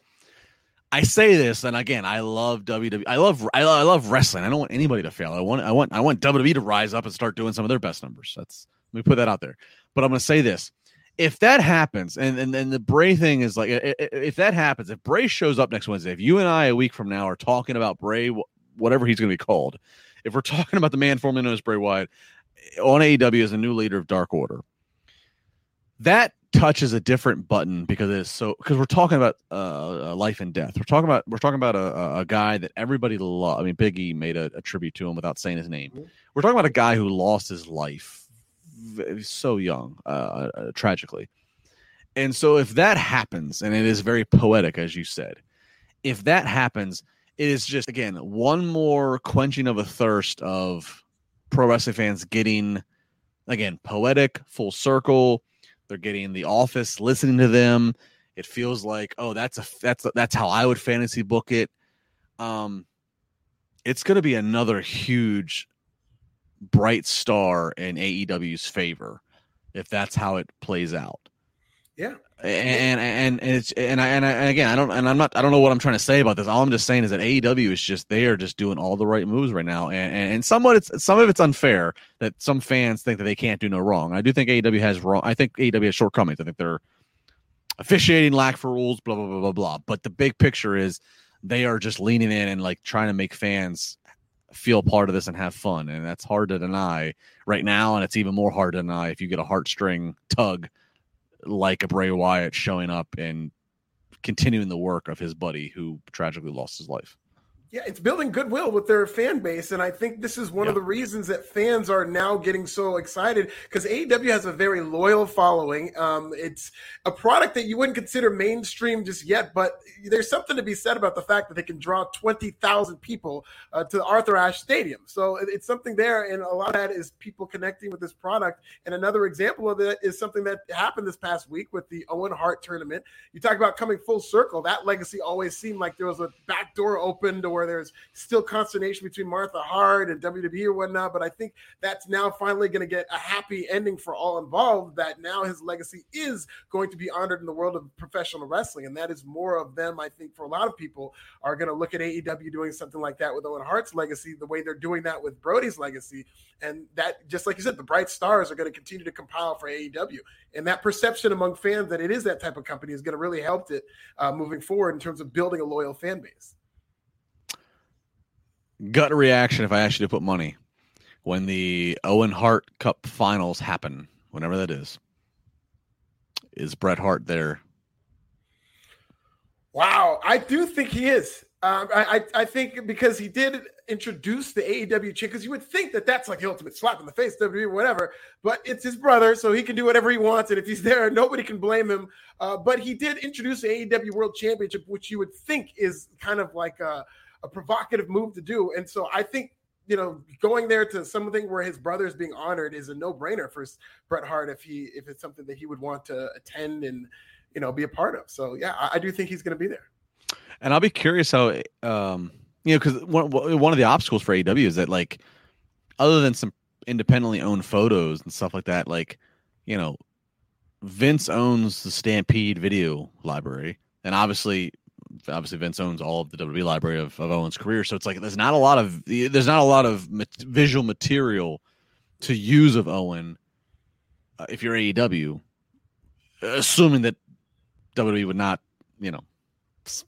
I say this, and again, I love WWE. I love I, I love wrestling. I don't want anybody to fail. I want I want I want WWE to rise up and start doing some of their best numbers. That's let me put that out there. But I'm going to say this: if that happens, and and, and the Bray thing is like, if that happens, if Bray shows up next Wednesday, if you and I a week from now are talking about Bray, whatever he's going to be called, if we're talking about the man formerly known as Bray Wyatt on AEW as a new leader of Dark Order, that touches a different button because it's so because we're talking about uh, life and death. We're talking about we're talking about a, a guy that everybody loves. I mean, Biggie made a, a, tribute to him without saying his name. Mm-hmm. We're talking about a guy who lost his life so young, uh, uh, tragically. And so, if that happens, and it is very poetic, as you said, if that happens, it is just again one more quenching of a thirst of pro wrestling fans getting again poetic, full circle. They're getting the office listening to them. It feels like, oh, that's a that's that's how I would fantasy book it. Um, it's going to be another huge bright star in AEW's favor if that's how it plays out. Yeah. And and and it's and I and, I, and again I don't and I'm not I don't know what I'm trying to say about this. All I'm just saying is that AEW is just they are just doing all the right moves right now, and and somewhat it's some of it's unfair that some fans think that they can't do no wrong. I do think AEW has wrong. I think AEW has shortcomings. I think they're officiating lack for rules, blah blah blah blah blah. But the big picture is they are just leaning in and like trying to make fans feel part of this and have fun, and that's hard to deny right now, and it's even more hard to deny if you get a heartstring tug like a Bray Wyatt showing up and continuing the work of his buddy who tragically lost his life. Yeah, it's building goodwill with their fan base. And I think this is one yeah. of the reasons that fans are now getting so excited because AEW has a very loyal following. Um, it's a product that you wouldn't consider mainstream just yet, but there's something to be said about the fact that they can draw 20,000 people uh, to the Arthur Ashe Stadium. So it's something there. And a lot of that is people connecting with this product. And another example of it is something that happened this past week with the Owen Hart tournament. You talk about coming full circle. That legacy always seemed like there was a back door opened or where there's still consternation between Martha Hart and WWE or whatnot. But I think that's now finally going to get a happy ending for all involved. That now his legacy is going to be honored in the world of professional wrestling, and that is more of them. I think for a lot of people are going to look at AEW doing something like that with Owen Hart's legacy, the way they're doing that with Brodie's legacy, and that just like you said, the bright stars are going to continue to compile for AEW, and that perception among fans that it is that type of company is going to really help it uh, moving forward in terms of building a loyal fan base gut reaction if I asked you to put money when the Owen Hart Cup finals happen, whenever that is. Is Bret Hart there? Wow, I do think he is. Um, I, I think because he did introduce the AEW chick, because you would think that that's like the ultimate slap in the face, WWE, whatever. But it's his brother, so he can do whatever he wants, and if he's there, nobody can blame him. Uh, but he did introduce the AEW World Championship, which you would think is kind of like a a provocative move to do. And so I think you know, going there to something where his brother is being honored is a no-brainer for Bret Hart if he if it's something that he would want to attend and you know be a part of. So yeah, I, I do think he's going to be there. And I'll be curious how um you know because one one of the obstacles for AEW is that like other than some independently owned photos and stuff like that, like you know Vince owns the Stampede video library, and obviously obviously Vince owns all of the WWE library of, of Owen's career, so it's like there's not a lot of there's not a lot of visual material to use of Owen uh, if you're AEW, assuming that WWE would not, you know,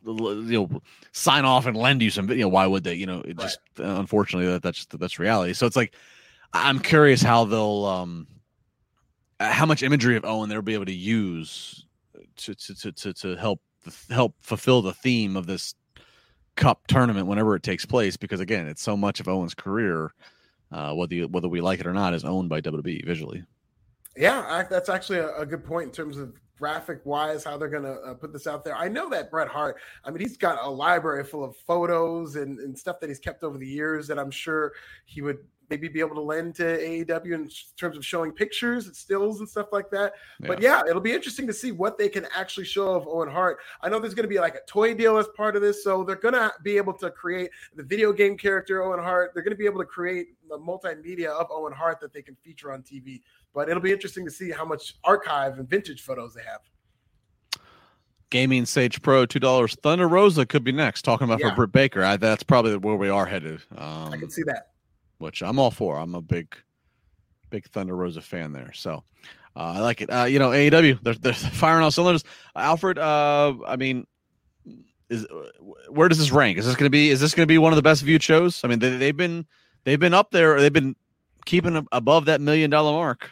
you know, sign off and lend you some. You know, why would they? You know, it just unfortunately that that's that's reality. So it's like I'm curious how they'll um how much imagery of Owen they'll be able to use to to to to help help fulfill the theme of this cup tournament whenever it takes place because again it's so much of owen's career uh, whether you, whether we like it or not is owned by wwe visually. Yeah I, that's actually a, a, good point in terms of graphic wise how they're going to uh, put this out there. I know that bret hart i mean he's got a library full of photos and, and stuff that he's kept over the years that i'm sure he would maybe be able to lend to AEW in terms of showing pictures, and stills, and stuff like that. Yeah. But yeah, it'll be interesting to see what they can actually show of Owen Hart. I know there's going to be like a toy deal as part of this, so they're going to be able to create the video game character Owen Hart. They're going to be able to create the multimedia of Owen Hart that they can feature on TV. But it'll be interesting to see how much archive and vintage photos they have. Gaming Sage Pro, two dollars. Thunder Rosa could be next. Talking about yeah. for Britt Baker, I, that's probably where we are headed. Um, I can see that which I'm all for. I'm a big, big Thunder Rosa fan there. So uh, I like it. Uh, you know, AEW, they're, they're firing all cylinders. Alfred, uh, I mean, is where does this rank? Is this going to be? Is this going to be one of the best viewed shows? I mean, they, they've been they've been up there. They've been keeping above that million dollar mark.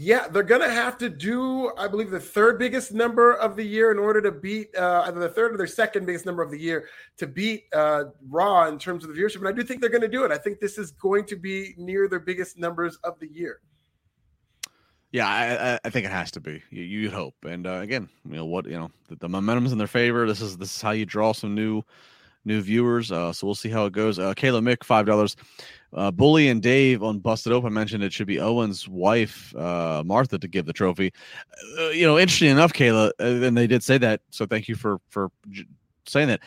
Yeah, they're going to have to do, I believe, the third biggest number of the year in order to beat uh, either the third or their second biggest number of the year to beat uh, Raw in terms of the viewership. And I do think they're going to do it. I think this is going to be near their biggest numbers of the year. Yeah, I, I think it has to be. You, would hope, and uh, again, you know what, you know, the, the, momentum's in their favor. This is this is how you draw some new new viewers. Uh, so we'll see how it goes. Uh, Kayla Mick, five dollars. Uh, Bully and Dave on Busted Open mentioned it should be Owen's wife, uh, Martha, to give the trophy. Uh, you know, interesting enough, Kayla, uh, and they did say that. So thank you for for saying that.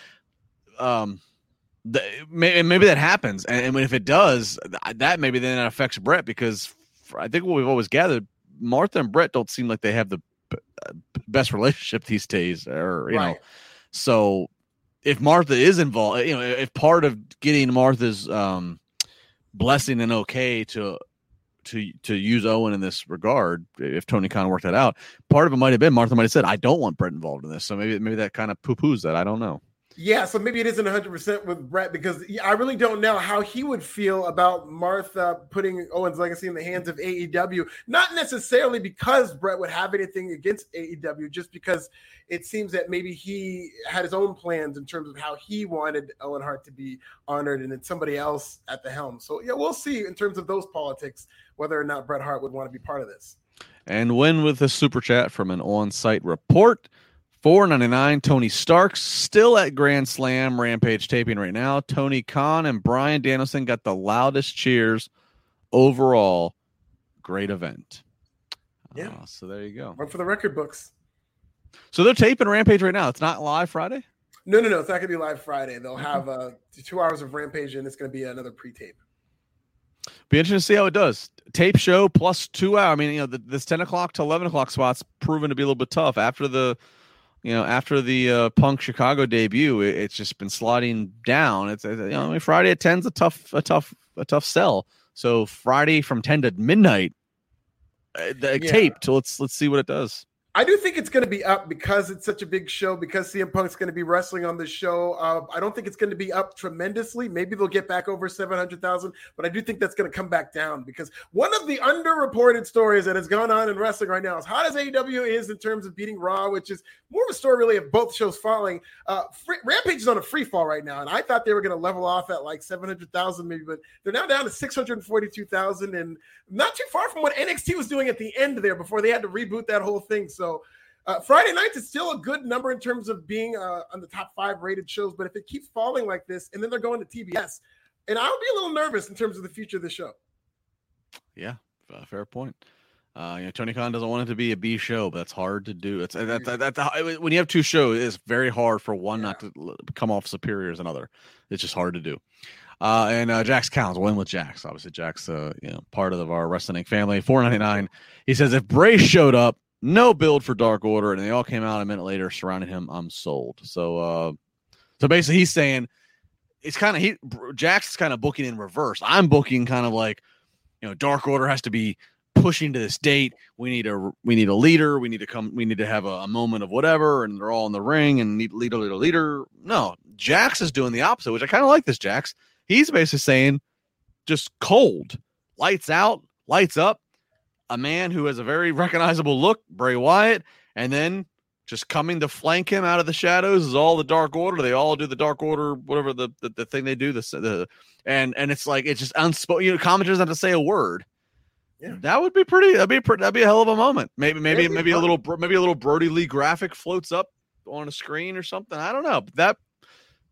Um, the, maybe that happens, and, and if it does, that maybe then that affects Bret because I think what we've always gathered, Martha and Bret don't seem like they have the best relationship these days, or you right. know, so if Martha is involved, you know, if part of getting Martha's um, blessing and okay to to to use Owen in this regard, if Tony Khan worked that out, part of it might have been Martha might have said, "I don't want Bret involved in this," so maybe maybe that kind of poo poos that. I don't know. Yeah, so maybe it isn't 100% with Bret because I really don't know how he would feel about Martha putting Owen's legacy in the hands of AEW. Not necessarily because Bret would have anything against AEW, just because it seems that maybe he had his own plans in terms of how he wanted Owen Hart to be honored and then somebody else at the helm. So, yeah, we'll see in terms of those politics whether or not Bret Hart would want to be part of this. And win with a super chat from an on site report. Four ninety nine. Tony Starks still at Grand Slam Rampage taping right now. Tony Khan and Bryan Danielson got the loudest cheers overall. Great event. Yeah. Uh, so there you go. One for the record books. So they're taping Rampage right now. It's not live Friday. No, no, no. It's not gonna be live Friday. They'll have uh, two hours of Rampage, and it's gonna be another pre-tape. Be interesting to see how it does. Tape show plus two hour. I mean, you know, the, this ten o'clock to eleven o'clock spot's proven to be a little bit tough after the you know, after the uh, Punk Chicago debut, it, it's just been sliding down. It's you know, I mean, Friday at ten's a tough, a tough, a tough sell. So Friday from ten to midnight, uh, the yeah. tape. So let's let's see what it does. I do think it's going to be up because it's such a big show. Because CM Punk's going to be wrestling on the show. Uh, I don't think it's going to be up tremendously. Maybe they'll get back over seven hundred thousand, but I do think that's going to come back down because one of the underreported stories that has gone on in wrestling right now is how does AEW is in terms of beating Raw, which is more of a story really of both shows falling. Uh, free, Rampage is on a free fall right now, and I thought they were going to level off at like seven hundred thousand maybe, but they're now down to six hundred forty-two thousand, and not too far from what NXT was doing at the end there before they had to reboot that whole thing. So uh, Friday nights is still a good number in terms of being uh, on the top five rated shows, but if it keeps falling like this, and then they're going to TBS, and I'll be a little nervous in terms of the future of the show. Yeah, fair point. Uh, you know, Tony Khan doesn't want it to be a B show, but that's hard to do. It's that, that, that, when you have two shows, it's very hard for one yeah. not to come off superior as another. It's just hard to do. Uh, and uh, Jax Counts win with Jax. Obviously, Jax, uh, you know, part of our wrestling family. Four ninety nine. He says if Bray showed up, no build for Dark Order, and they all came out a minute later surrounding him. I'm sold. So, uh, so basically, he's saying it's kind of he is kind of booking in reverse. I'm booking kind of like, you know, Dark Order has to be pushing to this date. We need a we need a leader. We need to come. We need to have a, a moment of whatever, and they're all in the ring and need leader, leader, leader. No, Jax is doing the opposite, which I kind of like. This Jax, he's basically saying just cold, lights out, lights up a man who has a very recognizable look, Bray Wyatt, and then just coming to flank him out of the shadows is all the Dark Order. They all do the Dark Order, whatever the the, the thing they do. The, the and and it's like it's just unspoken. You know, commentators have to say a word. Yeah. That would be pretty. That'd be pretty, that'd be a hell of a moment. Maybe maybe maybe fun. a little maybe a little Brodie Lee graphic floats up on a screen or something. I don't know. But that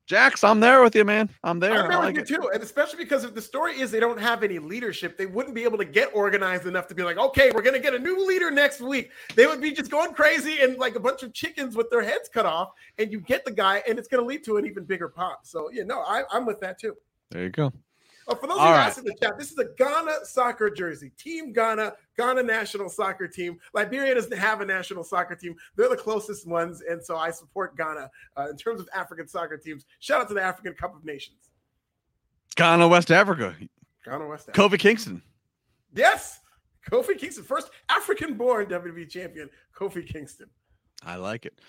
Jax, I'm there with you, man. I'm there. I'm there like with you too, and especially because if the story is they don't have any leadership, they wouldn't be able to get organized enough to be like, okay, we're gonna get a new leader next week. They would be just going crazy and like a bunch of chickens with their heads cut off, and you get the guy, and it's gonna lead to an even bigger pop. So yeah, no, I, I'm with that too. There you go. Oh, for those All of you right. in the chat, this is a Ghana soccer jersey. Team Ghana, Ghana national soccer team. Liberia doesn't have a national soccer team. They're the closest ones, and so I support Ghana uh, in terms of African soccer teams. Shout out to the African Cup of Nations. Ghana, West Africa. Ghana, West Africa. Kofi Kingston. Yes, Kofi Kingston, first African-born WWE champion, Kofi Kingston. I like it.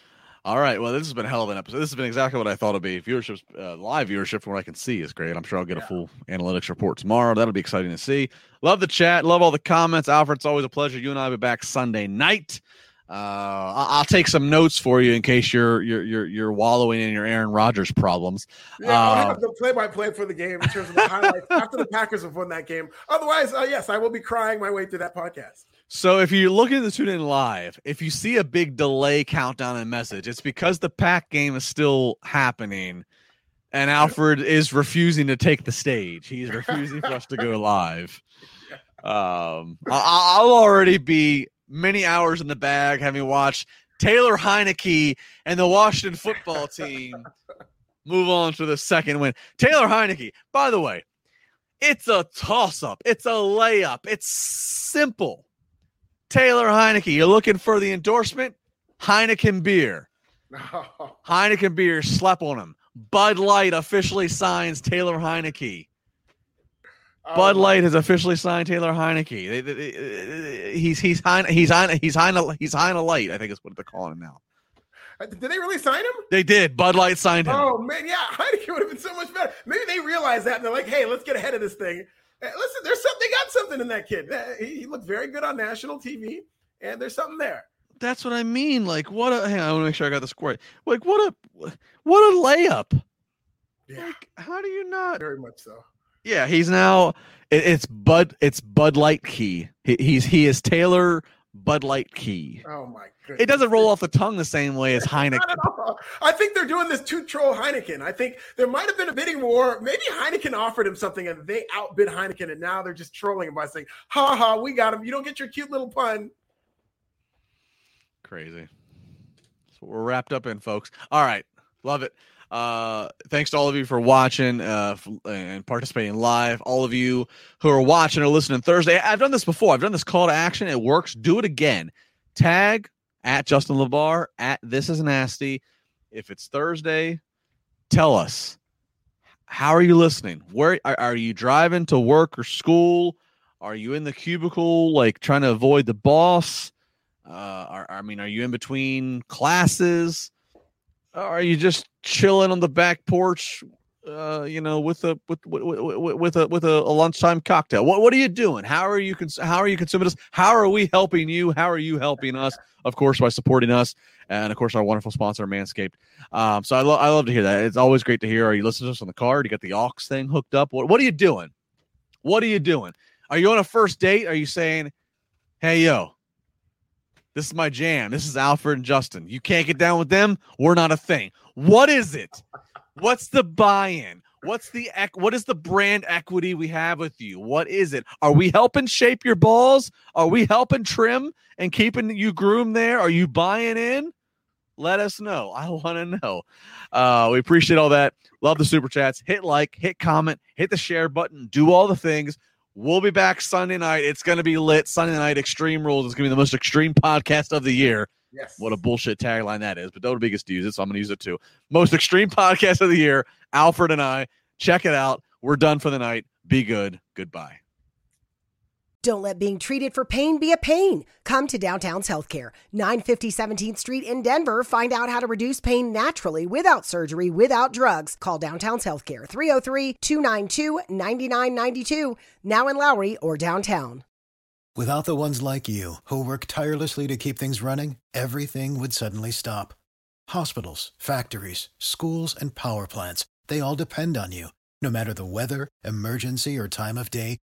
All right. Well, this has been a hell of an episode. This has been exactly what I thought it'd be. Viewership, uh, live viewership from what I can see is great. I'm sure I'll get yeah. a full analytics report tomorrow. That'll be exciting to see. Love the chat. Love all the comments. Alfred, it's always a pleasure. You and I will be back Sunday night. Uh, I'll take some notes for you in case you're you're you're, you're wallowing in your Aaron Rodgers problems. Yeah, uh, I'll have the play-by-play for the game in terms of the highlights after the Packers have won that game. Otherwise, uh, yes, I will be crying my way through that podcast. So if you're looking to tune in live, if you see a big delay countdown and message, it's because the pack game is still happening and Alfred is refusing to take the stage. He's refusing for us to go live. Um, I- I'll already be many hours in the bag having watched Taylor Heinicke and the Washington football team move on to the second win. Taylor Heinicke, by the way, it's a toss up, it's a layup, it's simple. Taylor Heinicke, you're looking for the endorsement? Heineken beer. Heineken beer, slap on him. Bud Light officially signs Taylor Heinicke. Bud Um, Light has officially signed Taylor Heinicke. They- they- they- He's he's Hein, he's Hein, he's Hein, he's Heine Light. I think is what they're calling him now. Uh, Did they really sign him? They did. Bud Light signed him. Oh man, yeah, Heineken would have been so much better. Maybe they realize that and they're like, "Hey, let's get ahead of this thing." Uh, listen, there's something. They got something in that kid. He, he looked very good on national TV, and there's something there. That's what I mean. Like what a. Hang on, I want to make sure I got this correct. Like what a what a layup. Yeah, Like how do you not? very much so. Yeah, he's now. It, it's Bud. It's Bud Light Key. He, he's he is Taylor Bud Light Key. Oh my goodness, It doesn't roll off the tongue the same way as Heineken. Not at all. I think they're doing this to troll Heineken. I think there might have been a bidding war. Maybe Heineken offered him something and they outbid Heineken, and now they're just trolling him by saying, "Ha ha, we got him. You don't get your cute little pun." Crazy. So we're wrapped up in, folks. All right, love it. Uh, thanks to all of you for watching uh, and participating live. All of you who are watching or listening Thursday. I've done this before. I've done this call to action. It works. Do it again. Tag at Justin LaBar at This Is Nasty. If it's Thursday, tell us how are you listening? Where are, are you driving to work or school? Are you in the cubicle, like trying to avoid the boss? Uh, are, I mean, are you in between classes? Are you just chilling on the back porch, uh, you know, with a with with, with, with a with a, a lunchtime cocktail? What what are you doing? How are you cons- how are you consuming us? How are we helping you? How are you helping us? Of course, by supporting us, and of course, our wonderful sponsor, Manscaped. Um, so I love I love to hear that. It's always great to hear. Are you listening to us on the car? Do you got the aux thing hooked up? What what are you doing? What are you doing? Are you on a first date? Are you saying, "Hey, yo"? This is my jam. This is Alfred and Justin. You can't get down with them. We're not a thing. What is it? What's the buy-in? What's the ec- what is the brand equity we have with you? What is it? Are we helping shape your balls? Are we helping trim and keeping you groomed there? Are you buying in? Let us know. I want to know. Uh, we appreciate all that. Love the super chats. Hit like, hit comment, hit the share button, do all the things. We'll be back Sunday night. It's going to be lit. Sunday night Extreme Rules is going to be the most extreme podcast of the year. Yes. What a bullshit tagline that is, but Doda Biggest used it, so I'm going to use it too. Most extreme podcast of the year. Alfred and I. Check it out. We're done for the night. Be good. Goodbye. Don't let being treated for pain be a pain. Come to Downtown's Healthcare, 950 17th Street in Denver. Find out how to reduce pain naturally without surgery, without drugs. Call Downtown's Healthcare, 303 292 9992, now in Lowry or downtown. Without the ones like you, who work tirelessly to keep things running, everything would suddenly stop. Hospitals, factories, schools, and power plants, they all depend on you. No matter the weather, emergency, or time of day,